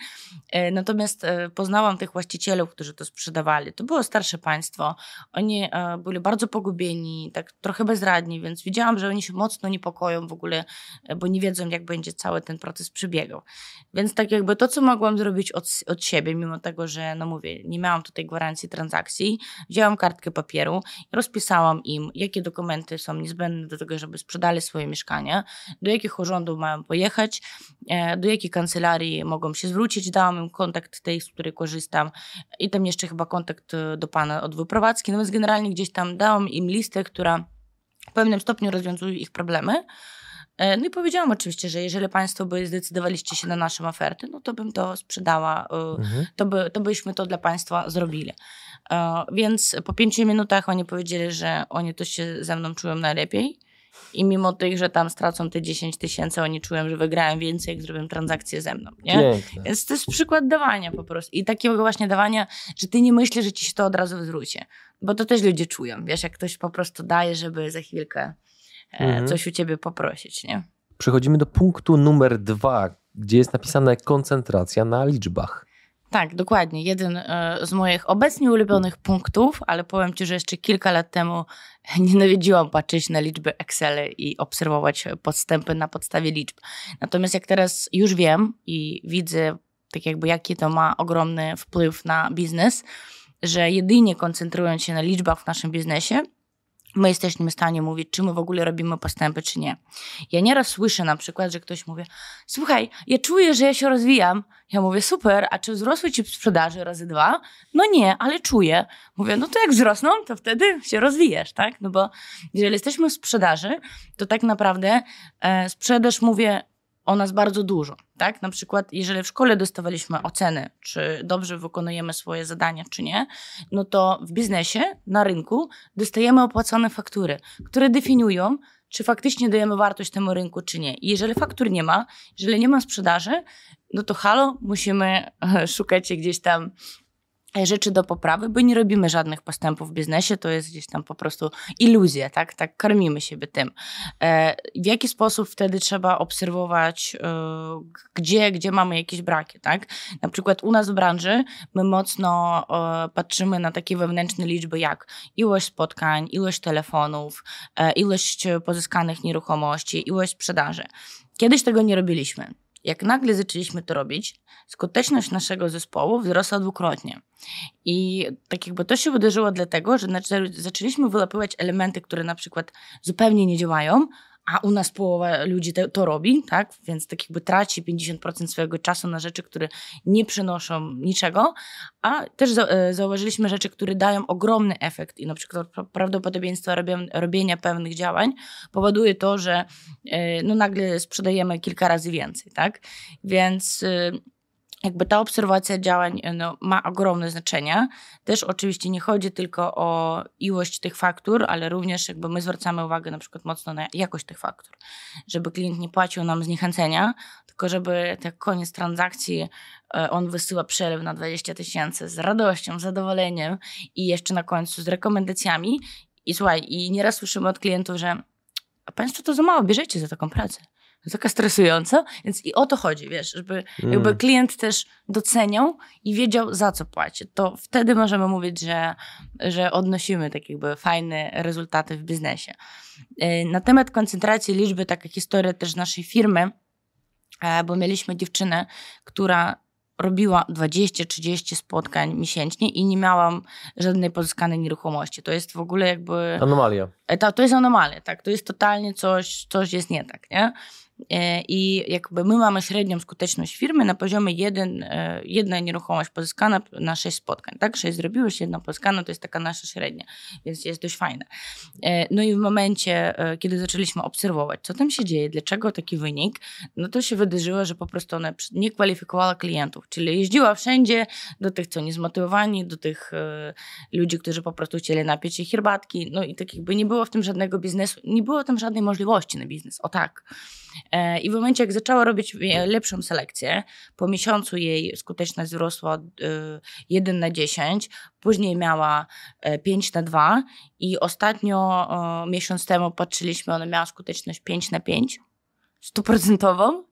e, natomiast poznałam tych właścicielów, którzy to sprzedawali. To było starsze państwo. Oni e, byli bardzo pogubieni, tak trochę bezradni, więc widziałam, że oni się mocno niepokoją w ogóle, e, bo nie wiedzą, jak będzie cały ten proces przebiegał. Więc tak jakby to, co mogłam zrobić od, od siebie, mimo tego, że no mówię, nie miałam tutaj gwarancji transakcji, wzięłam kartkę papieru i rozpisałam im, jakie dokumenty są niezbędne do tego, żeby sprzedali swoje mieszkanie, do jakich urządów mają pojechać, e, do jakiej kancelarii mogą się zwrócić, dałam im kontakt tej, z której korzystam i tam jeszcze chyba kontakt do pana od wyprowadzki, no więc generalnie gdzieś tam dałam im listę, która w pewnym stopniu rozwiązuje ich problemy. E, no i powiedziałam oczywiście, że jeżeli Państwo by zdecydowaliście się na naszą ofertę, no to bym to sprzedała, e, mhm. to, by, to byśmy to dla Państwa zrobili. E, więc po pięciu minutach oni powiedzieli, że oni to się ze mną czują najlepiej i mimo tych, że tam stracą te 10 tysięcy, oni czują, że wygrałem więcej, jak zrobią transakcję ze mną, nie? Piękne. Więc to jest przykład dawania po prostu. I takiego właśnie dawania, że ty nie myślisz, że ci się to od razu zwróci. Bo to też ludzie czują, wiesz, jak ktoś po prostu daje, żeby za chwilkę e, mhm. coś u ciebie poprosić, nie? Przechodzimy do punktu numer dwa, gdzie jest napisane koncentracja na liczbach. Tak, dokładnie. Jeden e, z moich obecnie ulubionych punktów, ale powiem Ci, że jeszcze kilka lat temu nienawidziłam patrzeć na liczby Excel i obserwować podstępy na podstawie liczb. Natomiast jak teraz już wiem i widzę tak jakby jaki to ma ogromny wpływ na biznes, że jedynie koncentrując się na liczbach w naszym biznesie, my jesteśmy w stanie mówić, czy my w ogóle robimy postępy, czy nie. Ja nieraz słyszę na przykład, że ktoś mówi, słuchaj, ja czuję, że ja się rozwijam. Ja mówię, super, a czy wzrosły ci sprzedaży razy dwa? No nie, ale czuję. Mówię, no to jak wzrosną, to wtedy się rozwijasz, tak? No bo jeżeli jesteśmy w sprzedaży, to tak naprawdę e, sprzedaż, mówię, o nas bardzo dużo. Tak? Na przykład, jeżeli w szkole dostawaliśmy oceny, czy dobrze wykonujemy swoje zadania, czy nie, no to w biznesie, na rynku dostajemy opłacone faktury, które definiują, czy faktycznie dajemy wartość temu rynku, czy nie. I jeżeli faktur nie ma, jeżeli nie ma sprzedaży, no to halo, musimy szukać gdzieś tam rzeczy do poprawy, bo nie robimy żadnych postępów w biznesie, to jest gdzieś tam po prostu iluzja, tak? Tak karmimy siebie tym. E, w jaki sposób wtedy trzeba obserwować, e, gdzie, gdzie mamy jakieś braki, tak? Na przykład u nas w branży my mocno e, patrzymy na takie wewnętrzne liczby jak ilość spotkań, ilość telefonów, ilość pozyskanych nieruchomości, ilość sprzedaży. Kiedyś tego nie robiliśmy. Jak nagle zaczęliśmy to robić, skuteczność naszego zespołu wzrosła dwukrotnie. I tak jakby to się wydarzyło dlatego, że zaczęliśmy wyłapywać elementy, które na przykład zupełnie nie działają, a u nas połowa ludzi to, to, robi, tak? Więc tak jakby traci 50% swojego czasu na rzeczy, które nie przynoszą niczego, a też e, zauważyliśmy rzeczy, które dają ogromny efekt i na przykład prawdopodobieństwo robienia, robienia pewnych działań powoduje to, że e, no nagle sprzedajemy kilka razy więcej, tak? Więc e, jakby ta obserwacja działań e, no, ma ogromne znaczenie. Też oczywiście nie chodzi tylko o ilość tych faktur, ale również jakby my zwracamy uwagę na przykład mocno na jakość tych faktur. Żeby klient nie płacił nam zniechęcenia, tylko żeby tak koniec transakcji e, on wysyła przelew na 20 tysięcy z radością, zadowoleniem i jeszcze na końcu z rekomendacjami. I słuchaj, i nieraz słyszymy od klientów, że a państwo to za mało bierzecie za taką pracę taka stresująca, więc i o to chodzi, wiesz, żeby mm. jakby klient też doceniał i wiedział za co płaci. To wtedy możemy mówić, że, że odnosimy tak jakby fajne rezultaty w biznesie. E, na temat koncentracji liczby, taka historia też naszej firmy, e, bo mieliśmy dziewczynę, która robiła 20-30 spotkań miesięcznie i nie miałam żadnej pozyskanej nieruchomości. To jest w ogóle jakby... Anomalia. E, to, to jest anomalia, tak. To jest totalnie coś, coś jest nie tak, nie? E, I jakby my mamy średnią skuteczność firmy na poziomie jeden, e, jedna nieruchomość pozyskana na sześć spotkań. Tak, sześć zrobiłeś, jedna pozyskana, to jest taka nasza średnia, więc jest dość fajne. E, no i w momencie, kiedy zaczęliśmy obserwować, co tam się dzieje, dlaczego taki wynik, no to się wydarzyło, że po prostu ona nie kwalifikowała klientów, czyli jeździła wszędzie do tych, co niezmotywowani, do tych ludzi, którzy po prostu chcieli napić się herbatki, no i tak jakby nie było w tym żadnego biznesu, nie było tam żadnej możliwości na biznes, o tak. E, I w momencie, jak zaczęła robić lepszą selekcję, po miesiącu jej skuteczność wzrosła 1 e, na 10, później miała 5 e, na 2 i ostatnio miesiąc temu patrzyliśmy, ona miała skuteczność 5 na 5, stuprocentową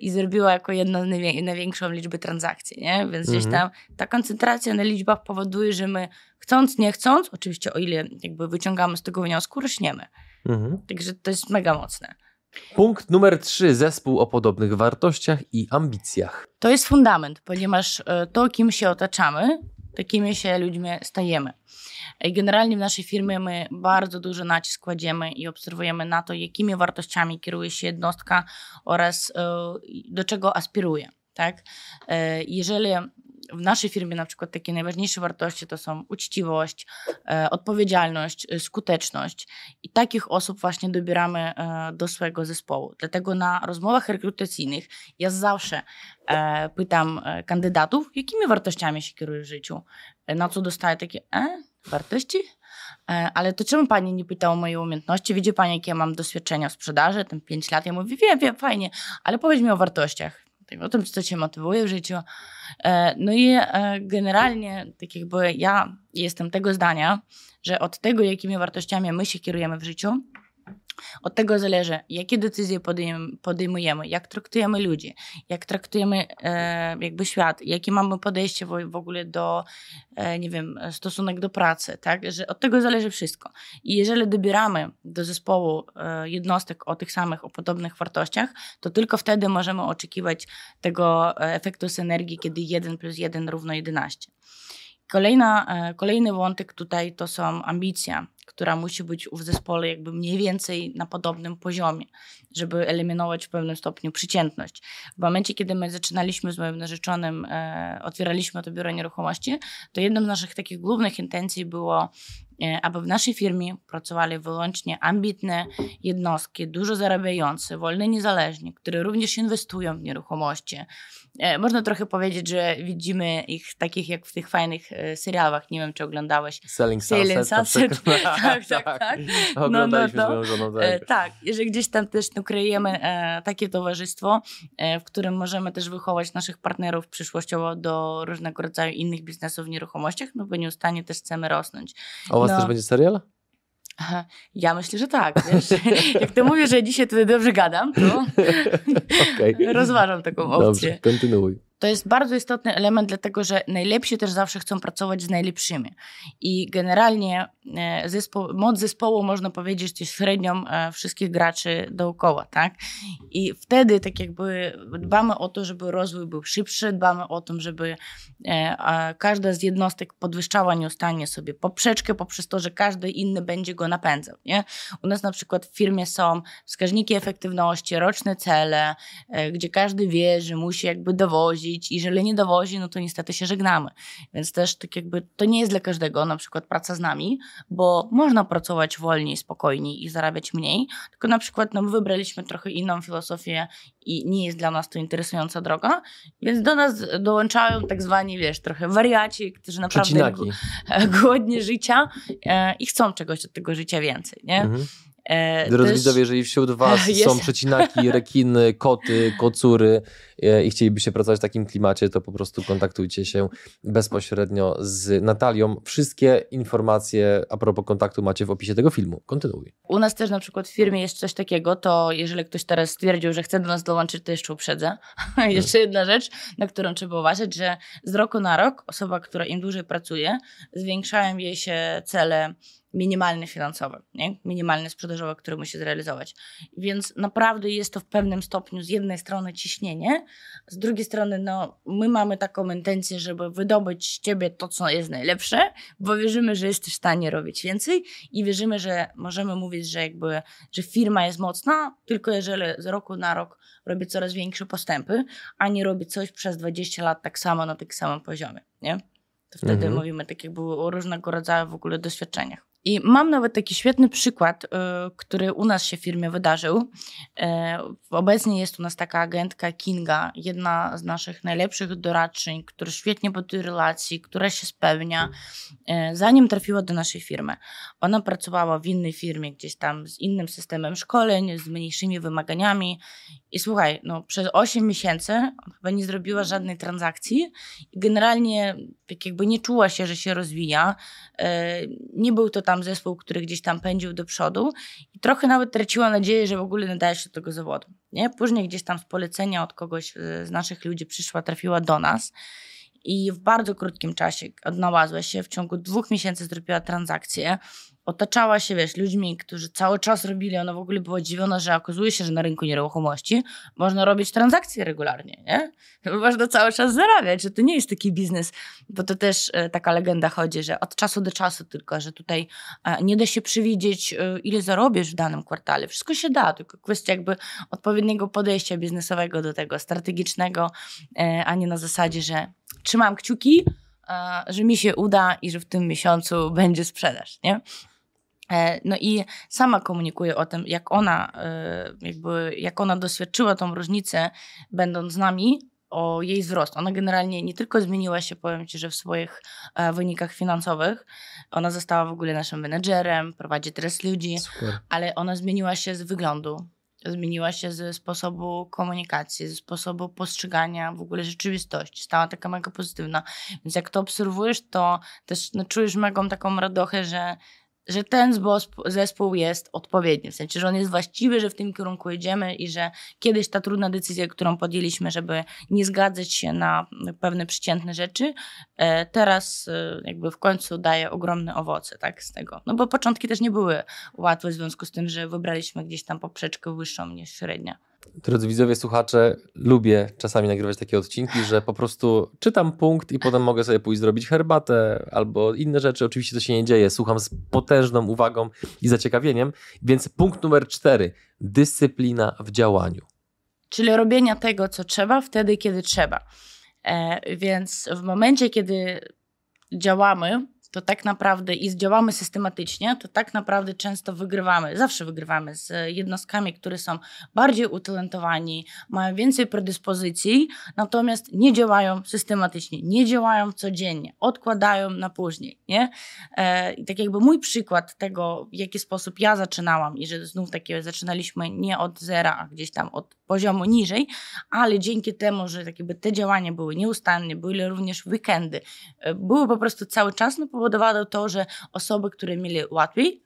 i zrobiła jako jedną z największą liczbę transakcji, nie? Więc gdzieś mhm. tam ta koncentracja na liczbach powoduje, że my chcąc, nie chcąc, oczywiście o ile jakby wyciągamy z tego wniosku, rośniemy. Mhm. Także to jest mega mocne. Punkt numer trzy. Zespół o podobnych wartościach i ambicjach. To jest fundament, ponieważ e, to, kim się otaczamy, takimi się ludźmi stajemy. I generalnie w naszej firmie my bardzo duży nacisk kładziemy i obserwujemy na to, jakimi wartościami kieruje się jednostka oraz e, do czego aspiruje. Tak? E, jeżeli w naszej firmie na przykład takie najważniejsze wartości to są uczciwość, e, odpowiedzialność, e, skuteczność i takich osób właśnie dobieramy e, do swojego zespołu. Dlatego na rozmowach rekrutacyjnych ja zawsze pytam kandydatów, jakimi wartościami się kieruje w życiu, na co dostaję takie, e, wartości? Ale to czemu pani nie pyta o moje umiejętności? Widzi pani, jakie ja mam doświadczenia w sprzedaży, ten 5 lat. Ja mówię, wiem, wiem, fajnie, ale powiedz mi o wartościach o tym, co cię motywuje w życiu. E, no i e, generalnie, tak jakby ja jestem tego zdania, że od tego, jakimi wartościami my się kierujemy w życiu, Od tego zależy, jakie decyzje podejmujemy, jak traktujemy ludzi, jak traktujemy e, jakby świat, jakie mamy podejście w, w ogóle do, e, nie wiem, stosunek do pracy, tak? Że od tego zależy wszystko. I jeżeli dobieramy do zespołu e, jednostek o tych samych, o podobnych wartościach, to tylko wtedy możemy oczekiwać tego e, efektu synergii, kiedy 1 plus 1 równo 11. Kolejna, e, kolejny wątek tutaj to są ambicje która musi być w zespole jakby mniej więcej na podobnym poziomie, żeby eliminować w pewnym stopniu przeciętność. W momencie, kiedy my zaczynaliśmy z moim narzeczonym, e, otwieraliśmy to biuro nieruchomości, to jedną z naszych takich głównych intencji było aby w naszej firmie pracowali wyłącznie ambitne jednostki, dużo zarabiające, wolne, niezależnie, które również inwestują w nieruchomości. E, można trochę powiedzieć, że widzimy ich takich jak w tych fajnych e, serialach, nie wiem czy oglądałeś. Selling Sunset. Selling Sunset. tak, tak, tak. No, no, no. Żoną, tak. tak, że gdzieś tam też no, kreujemy takie towarzystwo, w którym możemy też wychować naszych partnerów przyszłościowo do różnego rodzaju innych biznesów w nieruchomościach, no bo nieustannie też chcemy rosnąć. O was no. też będzie serial? Ja myślę, że tak. Wiesz? Jak ty mówisz, że dzisiaj tutaj dobrze gadam, to okay. rozważam taką opcję. Dobrze, kontynuuj to jest bardzo istotny element, dlatego że najlepsi też zawsze chcą pracować z najlepszymi. I generalnie e, zespoł, moc zespołu, można powiedzieć, jest średnią e, wszystkich graczy dookoła, tak? I wtedy tak jakby dbamy o to, żeby rozwój był szybszy, dbamy o to, żeby e, każda z jednostek podwyższała nieustannie sobie poprzeczkę poprzez to, że każdy inny będzie go napędzał, nie? U nas na przykład w firmie są wskaźniki efektywności, roczne cele, gdzie każdy wie, że musi jakby dowozić i jeżeli nie dowozi, no to niestety się żegnamy. Więc też tak jakby to nie jest dla każdego na przykład praca z nami, bo można pracować wolniej, spokojniej i zarabiać mniej, tylko na przykład no, wybraliśmy trochę inną filozofię i nie jest dla nas to interesująca droga, więc do nas dołączają tak zwani, wiesz, trochę wariaci, którzy naprawdę głodnie życia e, i chcą czegoś od tego życia więcej, nie? Mhm. E, Drodzy też... widzowie, jeżeli wśród was są przecinaki, rekiny, koty, kocury e, i chcielibyście pracować w takim klimacie, to po prostu kontaktujcie się bezpośrednio z Natalią. Wszystkie informacje a propos kontaktu macie w opisie tego filmu. Kontynuuj. U nas też na przykład w firmie jest coś takiego, to jeżeli ktoś teraz stwierdził, że chce do nas dołączyć, to jeszcze uprzedzę. jeszcze jedna rzecz, na którą trzeba uważać, że z roku na rok osoba, która im dłużej pracuje, zwiększają jej się cele minimalny finansowy, nie? minimalny sprzedażowy, który musi zrealizować. Więc naprawdę jest to w pewnym stopniu z jednej strony ciśnienie, z drugiej strony no, my mamy taką intencję, żeby wydobyć z ciebie to, co jest najlepsze, bo wierzymy, że jesteś w stanie robić więcej i wierzymy, że możemy mówić, że jakby, że firma jest mocna, tylko jeżeli z roku na rok robi coraz większe postępy, a nie robi coś przez 20 lat tak samo na tym samym poziomie, nie? To wtedy mhm. mówimy tak jakby o różnego rodzaju w ogóle doświadczeniach. I mam nawet taki świetny przykład, y, który u nas się w firmie wydarzył. E, obecnie jest u nas taka agentka Kinga, jedna z naszych najlepszych doradczyń, która świetnie buduje relacji, która się spełnia, e, zanim trafiła do naszej firmy. Ona pracowała w innej firmie, gdzieś tam z innym systemem szkoleń, z mniejszymi wymaganiami. I słuchaj, no, przez 8 miesięcy chyba nie zrobiła żadnej transakcji i generalnie tak jakby nie czuła się, że się rozwija. E, nie był to tam tam zespół, który gdzieś tam pędził do przodu i trochę nawet traciła nadzieję, że w ogóle nadaje się do tego zawodu. Nie? Później gdzieś tam z polecenia od kogoś e, z naszych ludzi przyszła, trafiła do nas i w bardzo krótkim czasie odnalazła się, w ciągu dwóch miesięcy zrobiła transakcję, otaczała się, wiesz, ludźmi, którzy cały czas robili, ona w ogóle była dziwiona, że okazuje się, że na rynku nieruchomości można robić transakcje regularnie, nie? Można cały czas zarabiać, że to nie jest taki biznes, bo to też e, taka legenda chodzi, że od czasu do czasu tylko, że tutaj e, nie da się przewidzieć, e, ile zarobisz w danym kwartale. Wszystko się da, tylko kwestia jakby odpowiedniego podejścia biznesowego do tego, strategicznego, a nie na zasadzie, że trzymam kciuki, że mi się uda i że w tym miesiącu będzie sprzedaż, nie? E, no i sama komunikuje o tym, jak ona, e, jakby, jak ona doświadczyła tą różnicę, będąc z nami, o jej wzrost. Ona generalnie nie tylko zmieniła się, powiem Ci, że w swoich e, wynikach finansowych, ona została w ogóle naszym menedżerem, prowadzi teraz ludzi, Super. ale ona zmieniła się z wyglądu, zmieniła się ze sposobu komunikacji, ze sposobu postrzegania w ogóle rzeczywistości. Stała taka mega pozytywna. Więc jak to obserwujesz, to też no, czujesz mega taką radochę, że że ten zespół jest odpowiedni, w sensie, że on jest właściwy, że w tym kierunku idziemy i że kiedyś ta trudna decyzja, którą podjęliśmy, żeby nie zgadzać się na pewne przeciętne rzeczy, e, teraz e, jakby w końcu daje ogromne owoce tak, z tego. No bo początki też nie były łatwe w związku z tym, że wybraliśmy gdzieś tam poprzeczkę wyższą niż średnia. Drodzy widzowie, słuchacze, lubię czasami nagrywać takie odcinki, że po prostu czytam punkt i potem mogę sobie pójść zrobić herbatę albo inne rzeczy. Oczywiście to się nie dzieje. Słucham z potężną uwagą i zaciekawieniem. Więc punkt numer cztery. Dyscyplina w działaniu. Czyli robienia tego, co trzeba, wtedy, kiedy trzeba. E, więc w momencie, kiedy działamy, to tak naprawdę i działamy systematycznie, to tak naprawdę często wygrywamy, zawsze wygrywamy z jednostkami, które są bardziej utalentowani, mają więcej predyspozycji, natomiast nie działają systematycznie, nie działają codziennie, odkładają na później, nie? E, I tak jakby mój przykład tego, w jaki sposób ja zaczynałam i że znów takie zaczynaliśmy nie od zera, a gdzieś tam od poziomu niżej, ale dzięki temu, że tak jakby te działania były nieustannie, były również weekendy, e, były po prostu cały czas, no powodowało to, że osoby, które mieli łatwiej,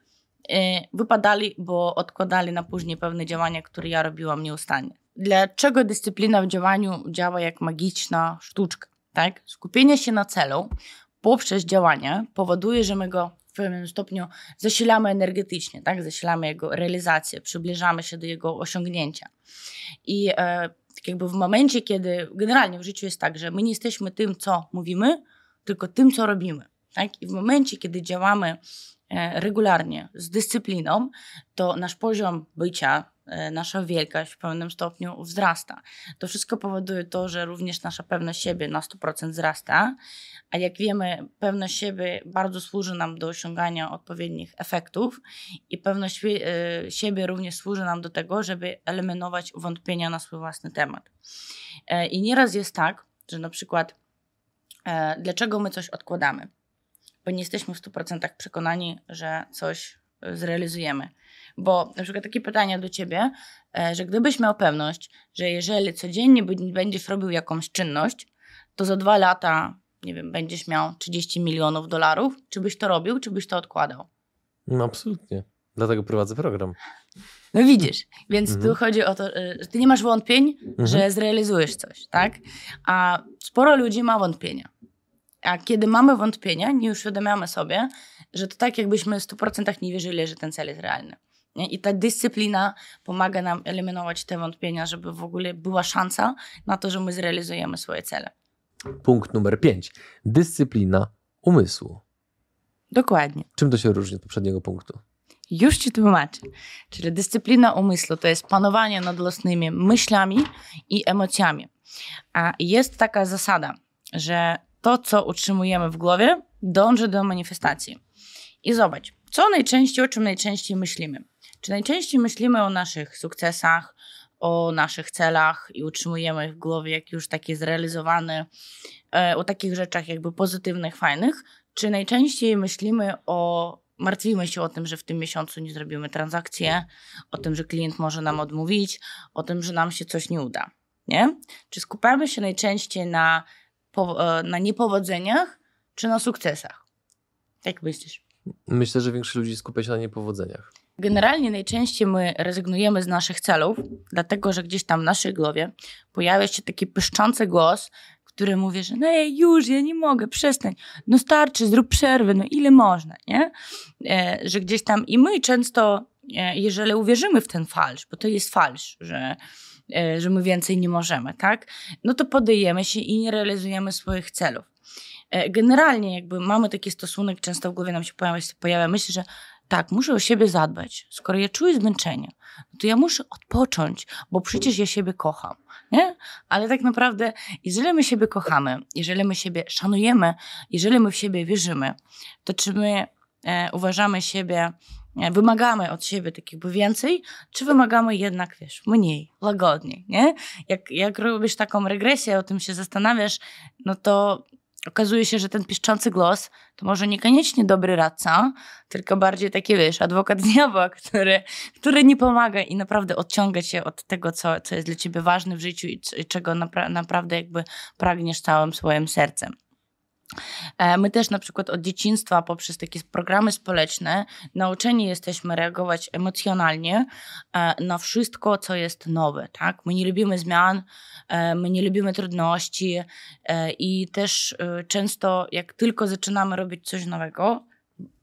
e, wypadali, bo odkładali na później pewne działania, które ja robiłam nieustannie. Dlaczego dyscyplina w działaniu działa jak magiczna sztuczka? Tak? Skupienie się na celu poprzez działanie powoduje, że my go w pewnym stopniu zasilamy energetycznie, tak? zasilamy jego realizację, przybliżamy się do jego osiągnięcia. I e, tak jakby w momencie, kiedy generalnie w życiu jest tak, że my nie jesteśmy tym, co mówimy, tylko tym, co robimy. Tak? I w momencie, kiedy działamy e, regularnie, z dyscypliną, to nasz poziom bycia, e, nasza wielkość w pewnym stopniu wzrasta. To wszystko powoduje to, że również nasza pewność siebie na 100% wzrasta, a jak wiemy, pewność siebie bardzo służy nam do osiągania odpowiednich efektów i pewność e, siebie również służy nam do tego, żeby eliminować wątpienia na swój własny temat. I nieraz jest tak, że na przykład dlaczego my coś odkładamy? Bo nie jesteśmy w 100% przekonani, że coś e, zrealizujemy. Bo na przykład takie pytania do ciebie, e, że gdybyś miał pewność, że jeżeli codziennie będziesz robił jakąś czynność, to za dwa lata, nie wiem, będziesz miał 30 milionów dolarów, czy byś to robił, czy byś to odkładał? No absolutnie. Dlatego prowadzę program. No widzisz, więc mhm. tu chodzi o to, że ty nie masz wątpień, mhm. że zrealizujesz coś, tak? A sporo ludzi ma wątpienia. A kiedy mamy wątpienia, nie uświadamiamy sobie, że to tak jakbyśmy w 100% nie wierzyli, że ten cel jest realny. I ta dyscyplina pomaga nam eliminować te wątpienia, żeby w ogóle była szansa na to, że my zrealizujemy swoje cele. Punkt numer 5. Dyscyplina umysłu. Dokładnie. Czym to się różni od poprzedniego punktu? Już ci tłumaczę. Czyli dyscyplina umysłu to jest panowanie nad własnymi myślami i emocjami. A jest taka zasada, że to, co utrzymujemy w głowie, dąży do manifestacji. I zobacz, co najczęściej, o czym najczęściej myślimy? Czy najczęściej myślimy o naszych sukcesach, o naszych celach i utrzymujemy ich w głowie jak już takie zrealizowane, e, o takich rzeczach jakby pozytywnych, fajnych, czy najczęściej myślimy o, martwimy się o tym, że w tym miesiącu nie zrobimy transakcję, o tym, że klient może nam odmówić, o tym, że nam się coś nie uda, nie? Czy skupiamy się najczęściej na na niepowodzeniach czy na sukcesach? Jak myślisz? Myślę, że większość ludzi skupia się na niepowodzeniach. Generalnie najczęściej my rezygnujemy z naszych celów, dlatego że gdzieś tam w naszej głowie pojawia się taki pyszczący głos, który mówi, że no już, ja nie mogę, przestań, no starczy, zrób przerwę, no ile można, nie? E, że gdzieś tam i my często, e, jeżeli uwierzymy w ten falsz, bo to jest falsz, że E, że my więcej nie możemy, tak? No to podejemy się i nie realizujemy swoich celów. E, generalnie jakby mamy taki stosunek, często w głowie nam się pojawia, pojawia myśl, że tak, muszę o siebie zadbać. Skoro ja czuję zmęczenie, to ja muszę odpocząć, bo przecież ja siebie kocham, nie? Ale tak naprawdę, jeżeli my siebie kochamy, jeżeli my siebie szanujemy, jeżeli my w siebie wierzymy, to czy my e, uważamy siebie wymagamy od siebie tak jakby więcej, czy wymagamy jednak, wiesz, mniej, łagodniej, nie? Jak, jak robisz taką regresję, o tym się zastanawiasz, no to okazuje się, że ten piszczący głos to może niekoniecznie dobry radca, tylko bardziej taki, wiesz, adwokat diabła, który, który nie pomaga i naprawdę odciąga cię od tego, co, co jest dla ciebie ważne w życiu i, i czego napra naprawdę jakby pragniesz całym swoim sercem. E, my też na przykład od dzieciństwa poprzez takie programy społeczne nauczeni jesteśmy reagować emocjonalnie e, na wszystko, co jest nowe. Tak? My nie lubimy zmian, e, my nie lubimy trudności i też często jak tylko zaczynamy robić coś nowego,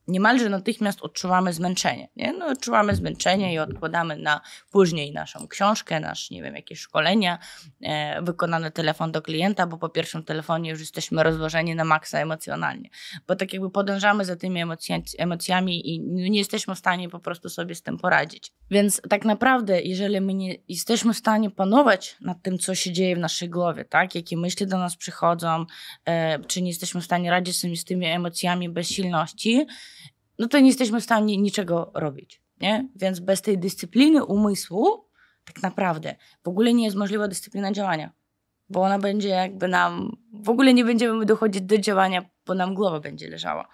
niemalże natychmiast odczuwamy zmęczenie. Nie? No, odczuwamy zmęczenie i odkładamy na później naszą książkę, nasz, nie wiem, jakieś szkolenia, e, wykonany telefon do klienta, bo po pierwszym telefonie już jesteśmy rozłożeni na maksa emocjonalnie. Bo tak jakby podążamy za tymi emocjami i nie jesteśmy w stanie po prostu sobie z tym poradzić. Więc tak naprawdę, jeżeli my nie jesteśmy w stanie panować nad tym, co się dzieje w naszej głowie, tak? jakie myśli do nas przychodzą, e, czy nie jesteśmy w stanie radzić sobie z tymi emocjami bezsilności, no to nie jesteśmy w stanie niczego robić. Nie? Więc bez tej dyscypliny umysłu, tak naprawdę, w ogóle nie jest możliwa dyscyplina działania. Bo ona będzie jakby nam, w ogóle nie będziemy dochodzić do działania, bo nam głowa będzie leżała.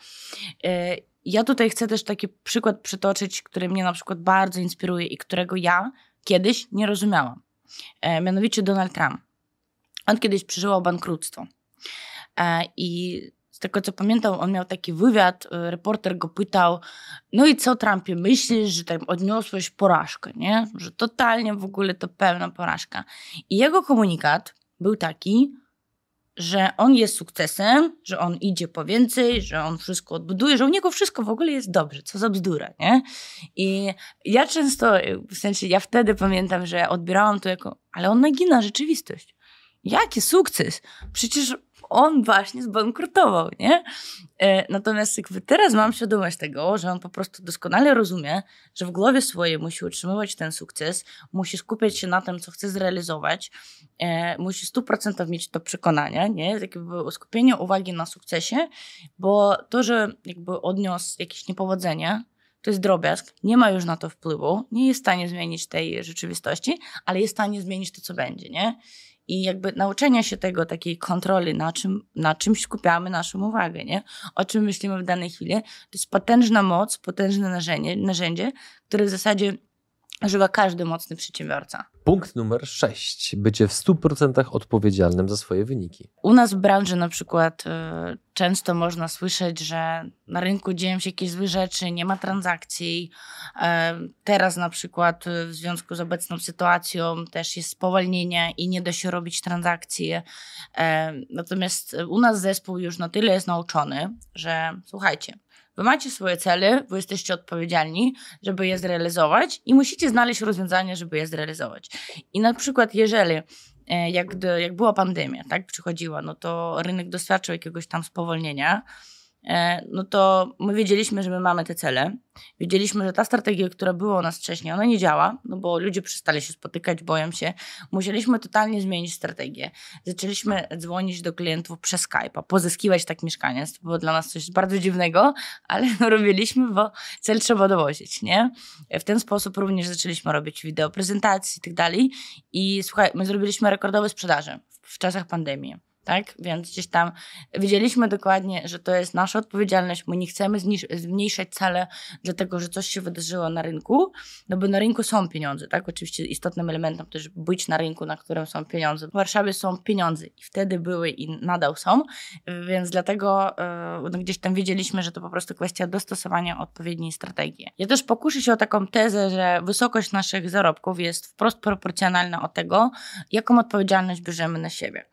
E, ja tutaj chcę też taki przykład przytoczyć, który mnie na przykład bardzo inspiruje i którego ja kiedyś nie rozumiałam. E, mianowicie Donald Trump. On kiedyś przeżywał bankructwo. E, I tego co pamiętam, on miał taki wywiad, reporter go pytał, no i co Trumpie, myślisz, że tam odniosłeś porażkę, nie? Że totalnie w ogóle to pełna porażka. I jego komunikat był taki, że on jest sukcesem, że on idzie po więcej, że on wszystko odbuduje, że u niego wszystko w ogóle jest dobrze, co za bzdura, nie? I ja często, w sensie ja wtedy pamiętam, że odbierałam to jako, ale on nagina rzeczywistość. Jaki sukces? Przecież on właśnie zbankrutował, nie? E, natomiast jakby teraz mam świadomość tego, że on po prostu doskonale rozumie, że w głowie swojej musi utrzymywać ten sukces, musi skupiać się na tym, co chce zrealizować, e, musi 100% mieć to przekonanie, nie? Jakby skupienie uwagi na sukcesie, bo to, że jakby odniósł jakieś niepowodzenie, to jest drobiazg, nie ma już na to wpływu, nie jest w stanie zmienić tej rzeczywistości, ale jest w stanie zmienić to, co będzie, nie? I jakby nauczenia się tego, takiej kontroli, na czym, na czym skupiamy naszą uwagę, nie? o czym myślimy w danej chwili. To jest potężna moc, potężne narzędzie, narzędzie które w zasadzie używa każdy mocny przedsiębiorca. Punkt numer 6. Bycie w 100% odpowiedzialnym za swoje wyniki. U nas w branży na przykład y, często można słyszeć, że na rynku dzieją się jakieś złe rzeczy, nie ma transakcji. Y, teraz na przykład y, w związku z obecną sytuacją też jest spowolnienie i nie da się robić transakcji. Natomiast u nas zespół już na tyle jest nauczony, że słuchajcie, Wy macie swoje cele, wy jesteście odpowiedzialni, żeby je zrealizować i musicie znaleźć rozwiązanie, żeby je zrealizować. I na przykład, jeżeli e, jak, jak była pandemia, tak, przychodziła, no to rynek doświadczył jakiegoś tam spowolnienia, no to my wiedzieliśmy, że my mamy te cele. Wiedzieliśmy, że ta strategia, która była u nas wcześniej, ona nie działa, no bo ludzie przestali się spotykać, boją się. Musieliśmy totalnie zmienić strategię. Zaczęliśmy dzwonić do klientów przez Skype'a, pozyskiwać tak mieszkania. To było dla nas coś bardzo dziwnego, ale no robiliśmy, bo cel trzeba dowozić, nie? W ten sposób również zaczęliśmy robić wideo prezentacji i tak dalej. I słuchaj, my zrobiliśmy rekordowe sprzedaże w czasach pandemii tak? Więc gdzieś tam wiedzieliśmy dokładnie, że to jest nasza odpowiedzialność. My nie chcemy zmniejszać cele, dlatego że coś się wydarzyło na rynku, no bo na rynku są pieniądze, tak? Oczywiście istotnym elementem też być na rynku, na którym są pieniądze. W Warszawie są pieniądze i wtedy były i nadal są, więc dlatego e, no gdzieś tam wiedzieliśmy, że to po prostu kwestia dostosowania odpowiedniej strategii. Ja też pokuszę się o taką tezę, że wysokość naszych zarobków jest wprost proporcjonalna od tego, jaką odpowiedzialność bierzemy na siebie.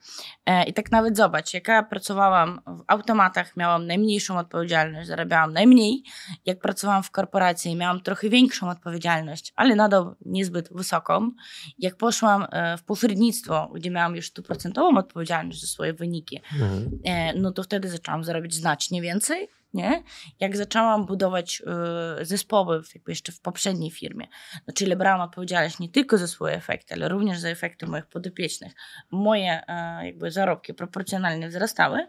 E, I tak nawet zobacz, jak ja pracowałam w automatach, miałam najmniejszą odpowiedzialność, zarabiałam najmniej. Jak pracowałam w korporacji, miałam trochę większą odpowiedzialność, ale nadal niezbyt wysoką. Jak poszłam e, w pośrednictwo, gdzie miałam już stuprocentową odpowiedzialność za swoje wyniki, mhm. E, no to wtedy zaczęłam zarobić znacznie więcej nie? Jak zaczęłam budować y, zespoły jakby jeszcze w poprzedniej firmie, no, czyli brałam odpowiedzialność nie tylko za swoje efekty, ale również za efekty moich podopiecznych, moje y, jakby zarobki proporcjonalnie wzrastały,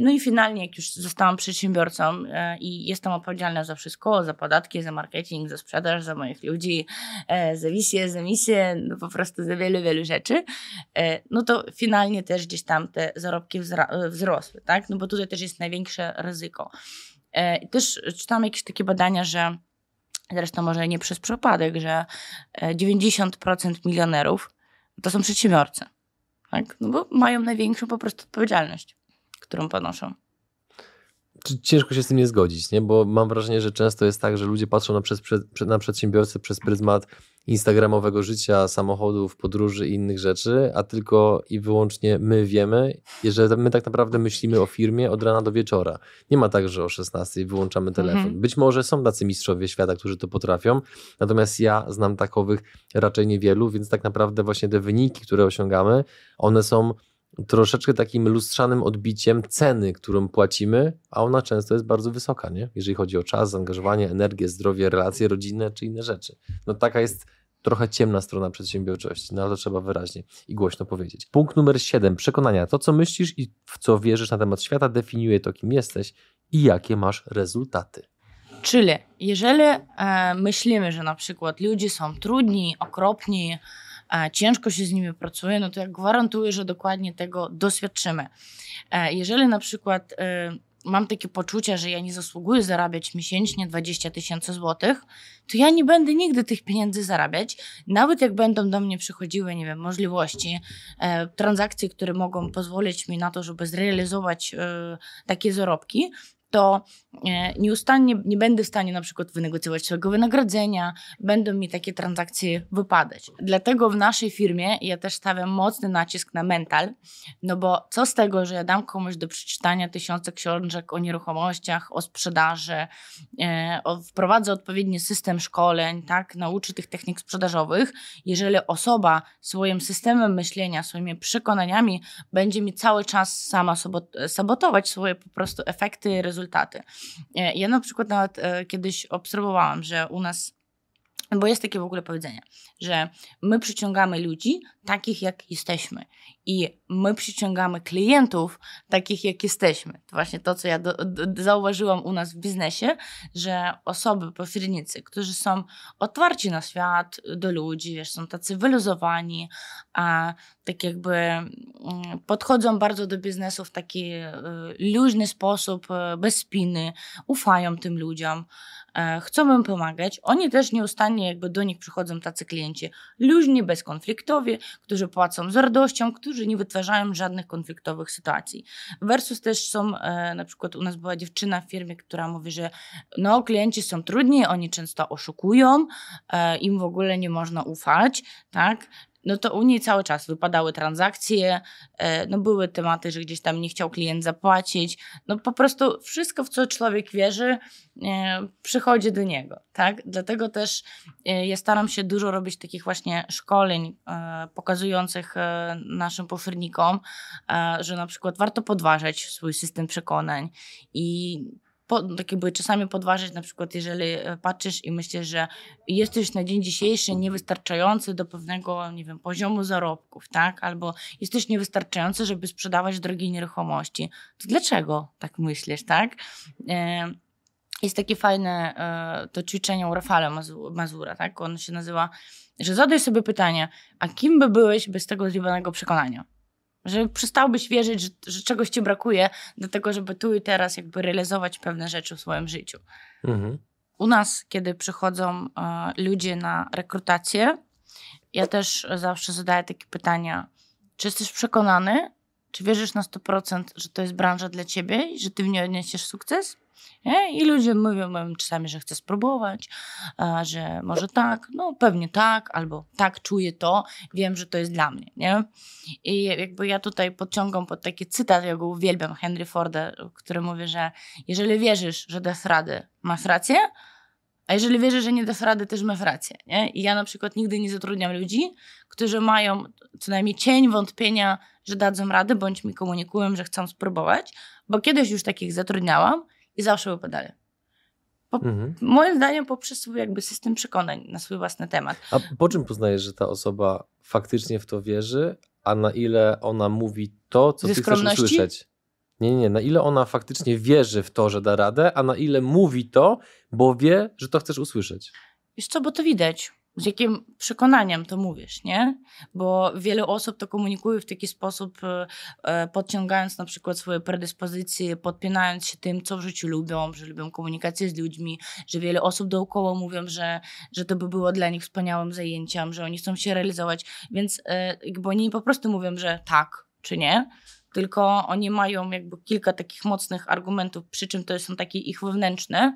no i finalnie, jak już zostałam przedsiębiorcą e, i jestem odpowiedzialna za wszystko, za podatki, za marketing, za sprzedaż, za moich ludzi, e, za wizję, za misję, no po prostu za wiele, wiele rzeczy, no to finalnie też gdzieś tam te zarobki wzrosły, tak? No bo tutaj też jest największe ryzyko. Też czytam jakieś takie badania, że zresztą może nie przez przypadek, że 90% milionerów to są przedsiębiorcy, tak? No bo mają największą po prostu odpowiedzialność którą ponoszą. ciężko się z tym nie zgodzić, nie? bo mam wrażenie, że często jest tak, że ludzie patrzą na, przez, na przedsiębiorcę przez pryzmat instagramowego życia, samochodów, podróży i innych rzeczy, a tylko i wyłącznie my wiemy, że my tak naprawdę myślimy o firmie od rana do wieczora. Nie ma tak, że o 16 wyłączamy telefon. Mhm. Być może są tacy mistrzowie świata, którzy to potrafią, natomiast ja znam takowych raczej niewielu, więc tak naprawdę właśnie te wyniki, które osiągamy, one są troszeczkę takim lustrzanym odbiciem ceny, którą płacimy, a ona często jest bardzo wysoka, nie? jeżeli chodzi o czas, zaangażowanie, energię, zdrowie, relacje rodzinne czy inne rzeczy. No taka jest trochę ciemna strona przedsiębiorczości, no ale trzeba wyraźnie i głośno powiedzieć. Punkt numer 7. Przekonania. To, co myślisz i w co wierzysz na temat świata, definiuje to, kim jesteś i jakie masz rezultaty. Czyli jeżeli e, myślimy, że na przykład ludzie są trudni, okropni, ciężko się z nimi pracuje, no to ja gwarantuję, że dokładnie tego doświadczymy. E, jeżeli na przykład e, mam takie poczucie, że ja nie zasługuję zarabiać miesięcznie 20 tysięcy złotych, to ja nie będę nigdy tych pieniędzy zarabiać, nawet jak będą do mnie przychodziły, nie wiem, możliwości, e, transakcje, które mogą pozwolić mi na to, żeby zrealizować e, takie zarobki, to e, nieustannie nie będę w stanie na przykład wynegocjować swojego wynagrodzenia, będą mi takie transakcje wypadać. Dlatego w naszej firmie ja też stawiam mocny nacisk na mental, no bo co z tego, że ja dam komuś do przeczytania tysiące książek o nieruchomościach, o sprzedaży, e, o, wprowadzę odpowiedni system szkoleń, tak, nauczy tych technik sprzedażowych, jeżeli osoba swoim systemem myślenia, swoimi przekonaniami będzie mi cały czas sama sabotować swoje po prostu efekty, rezultaty, rezultaty. E, ja na przykład nawet e, kiedyś obserwowałam, że u nas bo jest takie w ogóle powiedzenie, że my przyciągamy ludzi takich, jak jesteśmy. I my przyciągamy klientów takich, jak jesteśmy. To właśnie to, co ja do, do, zauważyłam u nas w biznesie, że osoby, pośrednicy, którzy są otwarci na świat, do ludzi, wiesz, są tacy wyluzowani, a tak jakby mm, podchodzą bardzo do biznesu w taki e, luźny sposób, e, bez spiny, ufają tym ludziom, chcą im pomagać. Oni też nieustannie jakby do nich przychodzą tacy klienci luźni, bezkonfliktowi, którzy płacą z radością, którzy nie wytwarzają żadnych konfliktowych sytuacji. Versus też są, e, na przykład u nas była dziewczyna w firmie, która mówi, że no klienci są trudni, oni często oszukują, e, im w ogóle nie można ufać, tak? No to u niej cały czas wypadały transakcje, e, no były tematy, że gdzieś tam nie chciał klient zapłacić, no po prostu wszystko, w co człowiek wierzy, e, przychodzi do niego, tak? Dlatego też e, ja staram się dużo robić takich właśnie szkoleń pokazujących naszym pośrednikom, że na przykład warto podważać swój system przekonań i po, tak czasami podważyć, na przykład jeżeli e, patrzysz i myślisz, że jesteś na dzień dzisiejszy niewystarczający do pewnego, nie wiem, poziomu zarobków, tak? Albo jesteś niewystarczający, żeby sprzedawać drogie nieruchomości. To dlaczego tak myślisz, tak? E, jest takie fajne e, to ćwiczenie u Mazura, tak? On się nazywa, że zadaj sobie pytanie, a kim by byłeś bez tego zjebionego przekonania? Że przestałbyś wierzyć, że, że, czegoś ci brakuje do tego, żeby tu i teraz jakby realizować pewne rzeczy w swoim życiu. Mhm. U nas, kiedy przychodzą e, ludzie na rekrutację, ja też zawsze zadaję takie pytania, czy jesteś przekonany, czy wierzysz na 100%, że to jest branża dla ciebie i że ty w niej odniesiesz sukces? Nie? I ludzie mówią czasami, że chcę spróbować, że może tak, no pewnie tak, albo tak, czuję to, wiem, że to jest dla mnie. Nie? I jakby ja tutaj podciągam pod taki cytat, ja go uwielbiam, Henry Forda, który mówi, że jeżeli wierzysz, że dasz radę, masz rację, a jeżeli wierzysz, że nie dasz rady, też masz rację. Nie? I ja na przykład nigdy nie zatrudniam ludzi, którzy mają co najmniej cień wątpienia, że dadzą radę, bądź mi komunikują, że chcą spróbować, bo kiedyś już takich zatrudniałam i zawsze wypadali. Po, mhm. Moim zdaniem poprzez jakby system przekonań na swój własny temat. A po czym poznajesz, że ta osoba faktycznie w to wierzy, a na ile ona mówi to, co Ze ty chcesz usłyszeć? Nie, nie, nie. Na ile ona faktycznie wierzy w to, że da radę, a na ile mówi to, bo wie, że to chcesz usłyszeć? Wiesz co, bo to widać z jakim przekonaniem to mówisz, nie? Bo wiele osób to komunikuje w taki sposób, e, e, podciągając na przykład swoje predyspozycje, podpinając się tym, co w życiu lubią, że lubią komunikację z ludźmi, że wiele osób dookoła mówią, że, że to by było dla nich wspaniałym zajęciem, że oni chcą się realizować, więc e, jakby oni po prostu mówią, że tak czy nie, tylko oni mają jakby kilka takich mocnych argumentów, przy czym to są takie ich wewnętrzne,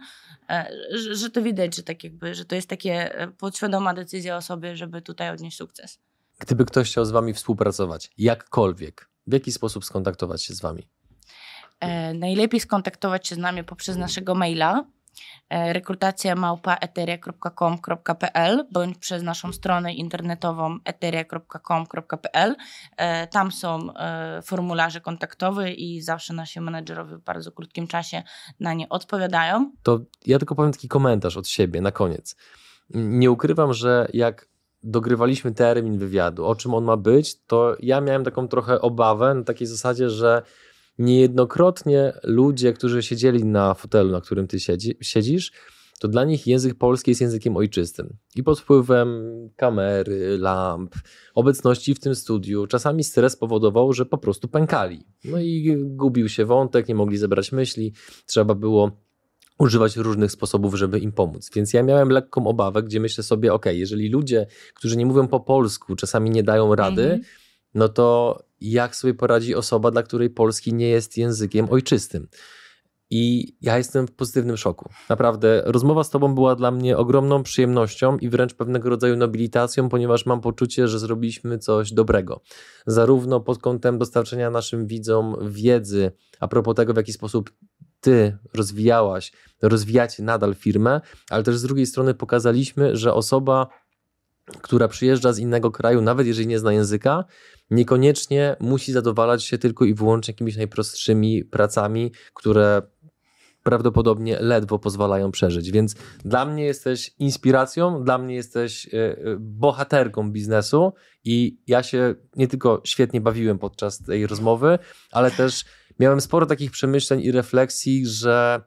e, że, że to widać, że, tak jakby, że to jest takie e, podświadoma decyzja osoby, żeby tutaj odnieść sukces. Gdyby ktoś chciał z Wami współpracować, jakkolwiek, w jaki sposób skontaktować się z Wami? E, najlepiej skontaktować się z nami poprzez naszego maila E, rekrutacja małpa.eteria.com.pl bądź przez naszą stronę internetową eteria.com.pl. E, tam są e, formularze kontaktowe i zawsze nasi menedżerowie w bardzo krótkim czasie na nie odpowiadają. To ja tylko powiem taki komentarz od siebie na koniec. Nie ukrywam, że jak dogrywaliśmy termin wywiadu, o czym on ma być, to ja miałem taką trochę obawę na takiej zasadzie, że Niejednokrotnie ludzie, którzy siedzieli na fotelu, na którym ty siedzi, siedzisz, to dla nich język polski jest językiem ojczystym. I pod wpływem kamery, lamp, obecności w tym studiu, czasami stres powodował, że po prostu pękali. No i gubił się wątek, nie mogli zebrać myśli, trzeba było używać różnych sposobów, żeby im pomóc. Więc ja miałem lekką obawę, gdzie myślę sobie, ok, jeżeli ludzie, którzy nie mówią po polsku, czasami nie dają rady, -hmm no to jak sobie poradzi osoba, dla której polski nie jest językiem ojczystym? I ja jestem w pozytywnym szoku. Naprawdę, rozmowa z Tobą była dla mnie ogromną przyjemnością i wręcz pewnego rodzaju nobilitacją, ponieważ mam poczucie, że zrobiliśmy coś dobrego. Zarówno pod kątem dostarczenia naszym widzom wiedzy a propos tego, w jaki sposób Ty rozwijałaś, rozwijacie nadal firmę, ale też z drugiej strony pokazaliśmy, że osoba, która przyjeżdża z innego kraju, nawet jeżeli nie zna języka, niekoniecznie musi zadowalać się tylko i wyłącznie jakimiś najprostszymi pracami, które prawdopodobnie ledwo pozwalają przeżyć. Więc dla mnie jesteś inspiracją, dla mnie jesteś e, e, bohaterką biznesu i ja się nie tylko świetnie bawiłem podczas tej rozmowy, ale też miałem sporo takich przemyśleń i refleksji, że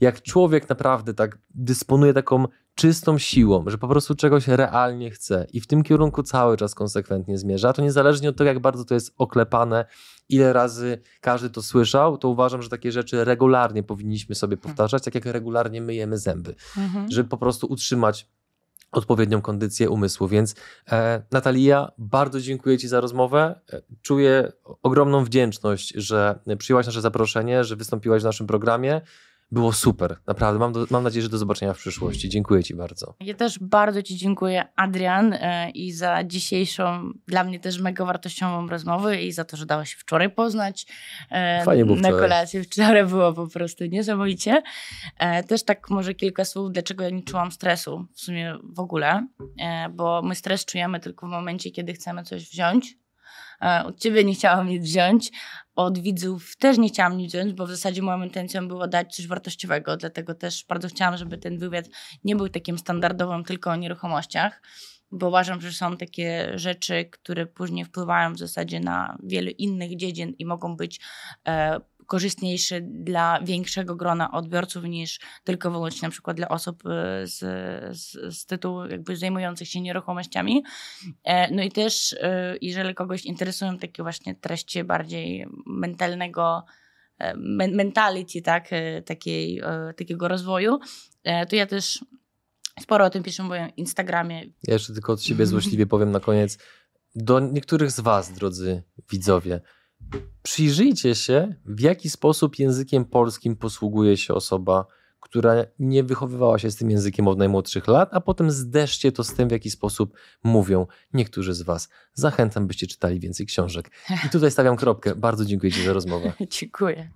jak człowiek naprawdę tak dysponuje taką czystą siłą, że po prostu czegoś realnie chce i w tym kierunku cały czas konsekwentnie zmierza, to niezależnie od tego, jak bardzo to jest oklepane, ile razy każdy to słyszał, to uważam, że takie rzeczy regularnie powinniśmy sobie powtarzać, tak jak regularnie myjemy zęby, mhm. żeby po prostu utrzymać odpowiednią kondycję umysłu. Więc e, Natalia, bardzo dziękuję Ci za rozmowę. E, czuję ogromną wdzięczność, że przyjęłaś nasze zaproszenie, że wystąpiłaś w naszym programie. Było super, naprawdę. Mam, do, mam nadzieję, że do zobaczenia w przyszłości. Dziękuję Ci bardzo. Ja też bardzo Ci dziękuję, Adrian, e, i za dzisiejszą, dla mnie też mega wartościową rozmowę i za to, że dało się wczoraj poznać. E, Fajnie było Na kolację wczoraj było po prostu niesamowicie. E, też tak może kilka słów, dlaczego ja nie czułam stresu w sumie w ogóle, bo my stres czujemy tylko w momencie, kiedy chcemy coś wziąć od ciebie nie chciałam nic wziąć, od widzów też nie chciałam nic wziąć, bo w zasadzie moją intencją było dać coś wartościowego, dlatego też bardzo chciałam, żeby ten wywiad nie był takim standardowym tylko o nieruchomościach, bo uważam, że są takie rzeczy, które później wpływają w zasadzie na wiele innych dziedzin i mogą być e, korzystniejszy dla większego grona odbiorców niż tylko wyłącznie na przykład dla osób e, z, z, z tytułu jakby zajmujących się nieruchomościami. E, no i też e, jeżeli kogoś interesują takie właśnie treści bardziej mentalnego mentality, tak, takiej, takiego rozwoju, to ja też sporo o tym piszę w moim Instagramie. Ja jeszcze tylko od siebie złośliwie powiem na koniec. Do niektórych z Was, drodzy widzowie, Przyjrzyjcie się, w jaki sposób językiem polskim posługuje się osoba, która nie wychowywała się z tym językiem od najmłodszych lat, a potem zderzcie to z tym, w jaki sposób mówią niektórzy z Was. Zachęcam, byście czytali więcej książek. I tutaj stawiam kropkę. Bardzo dziękuję Ci za rozmowę. dziękuję.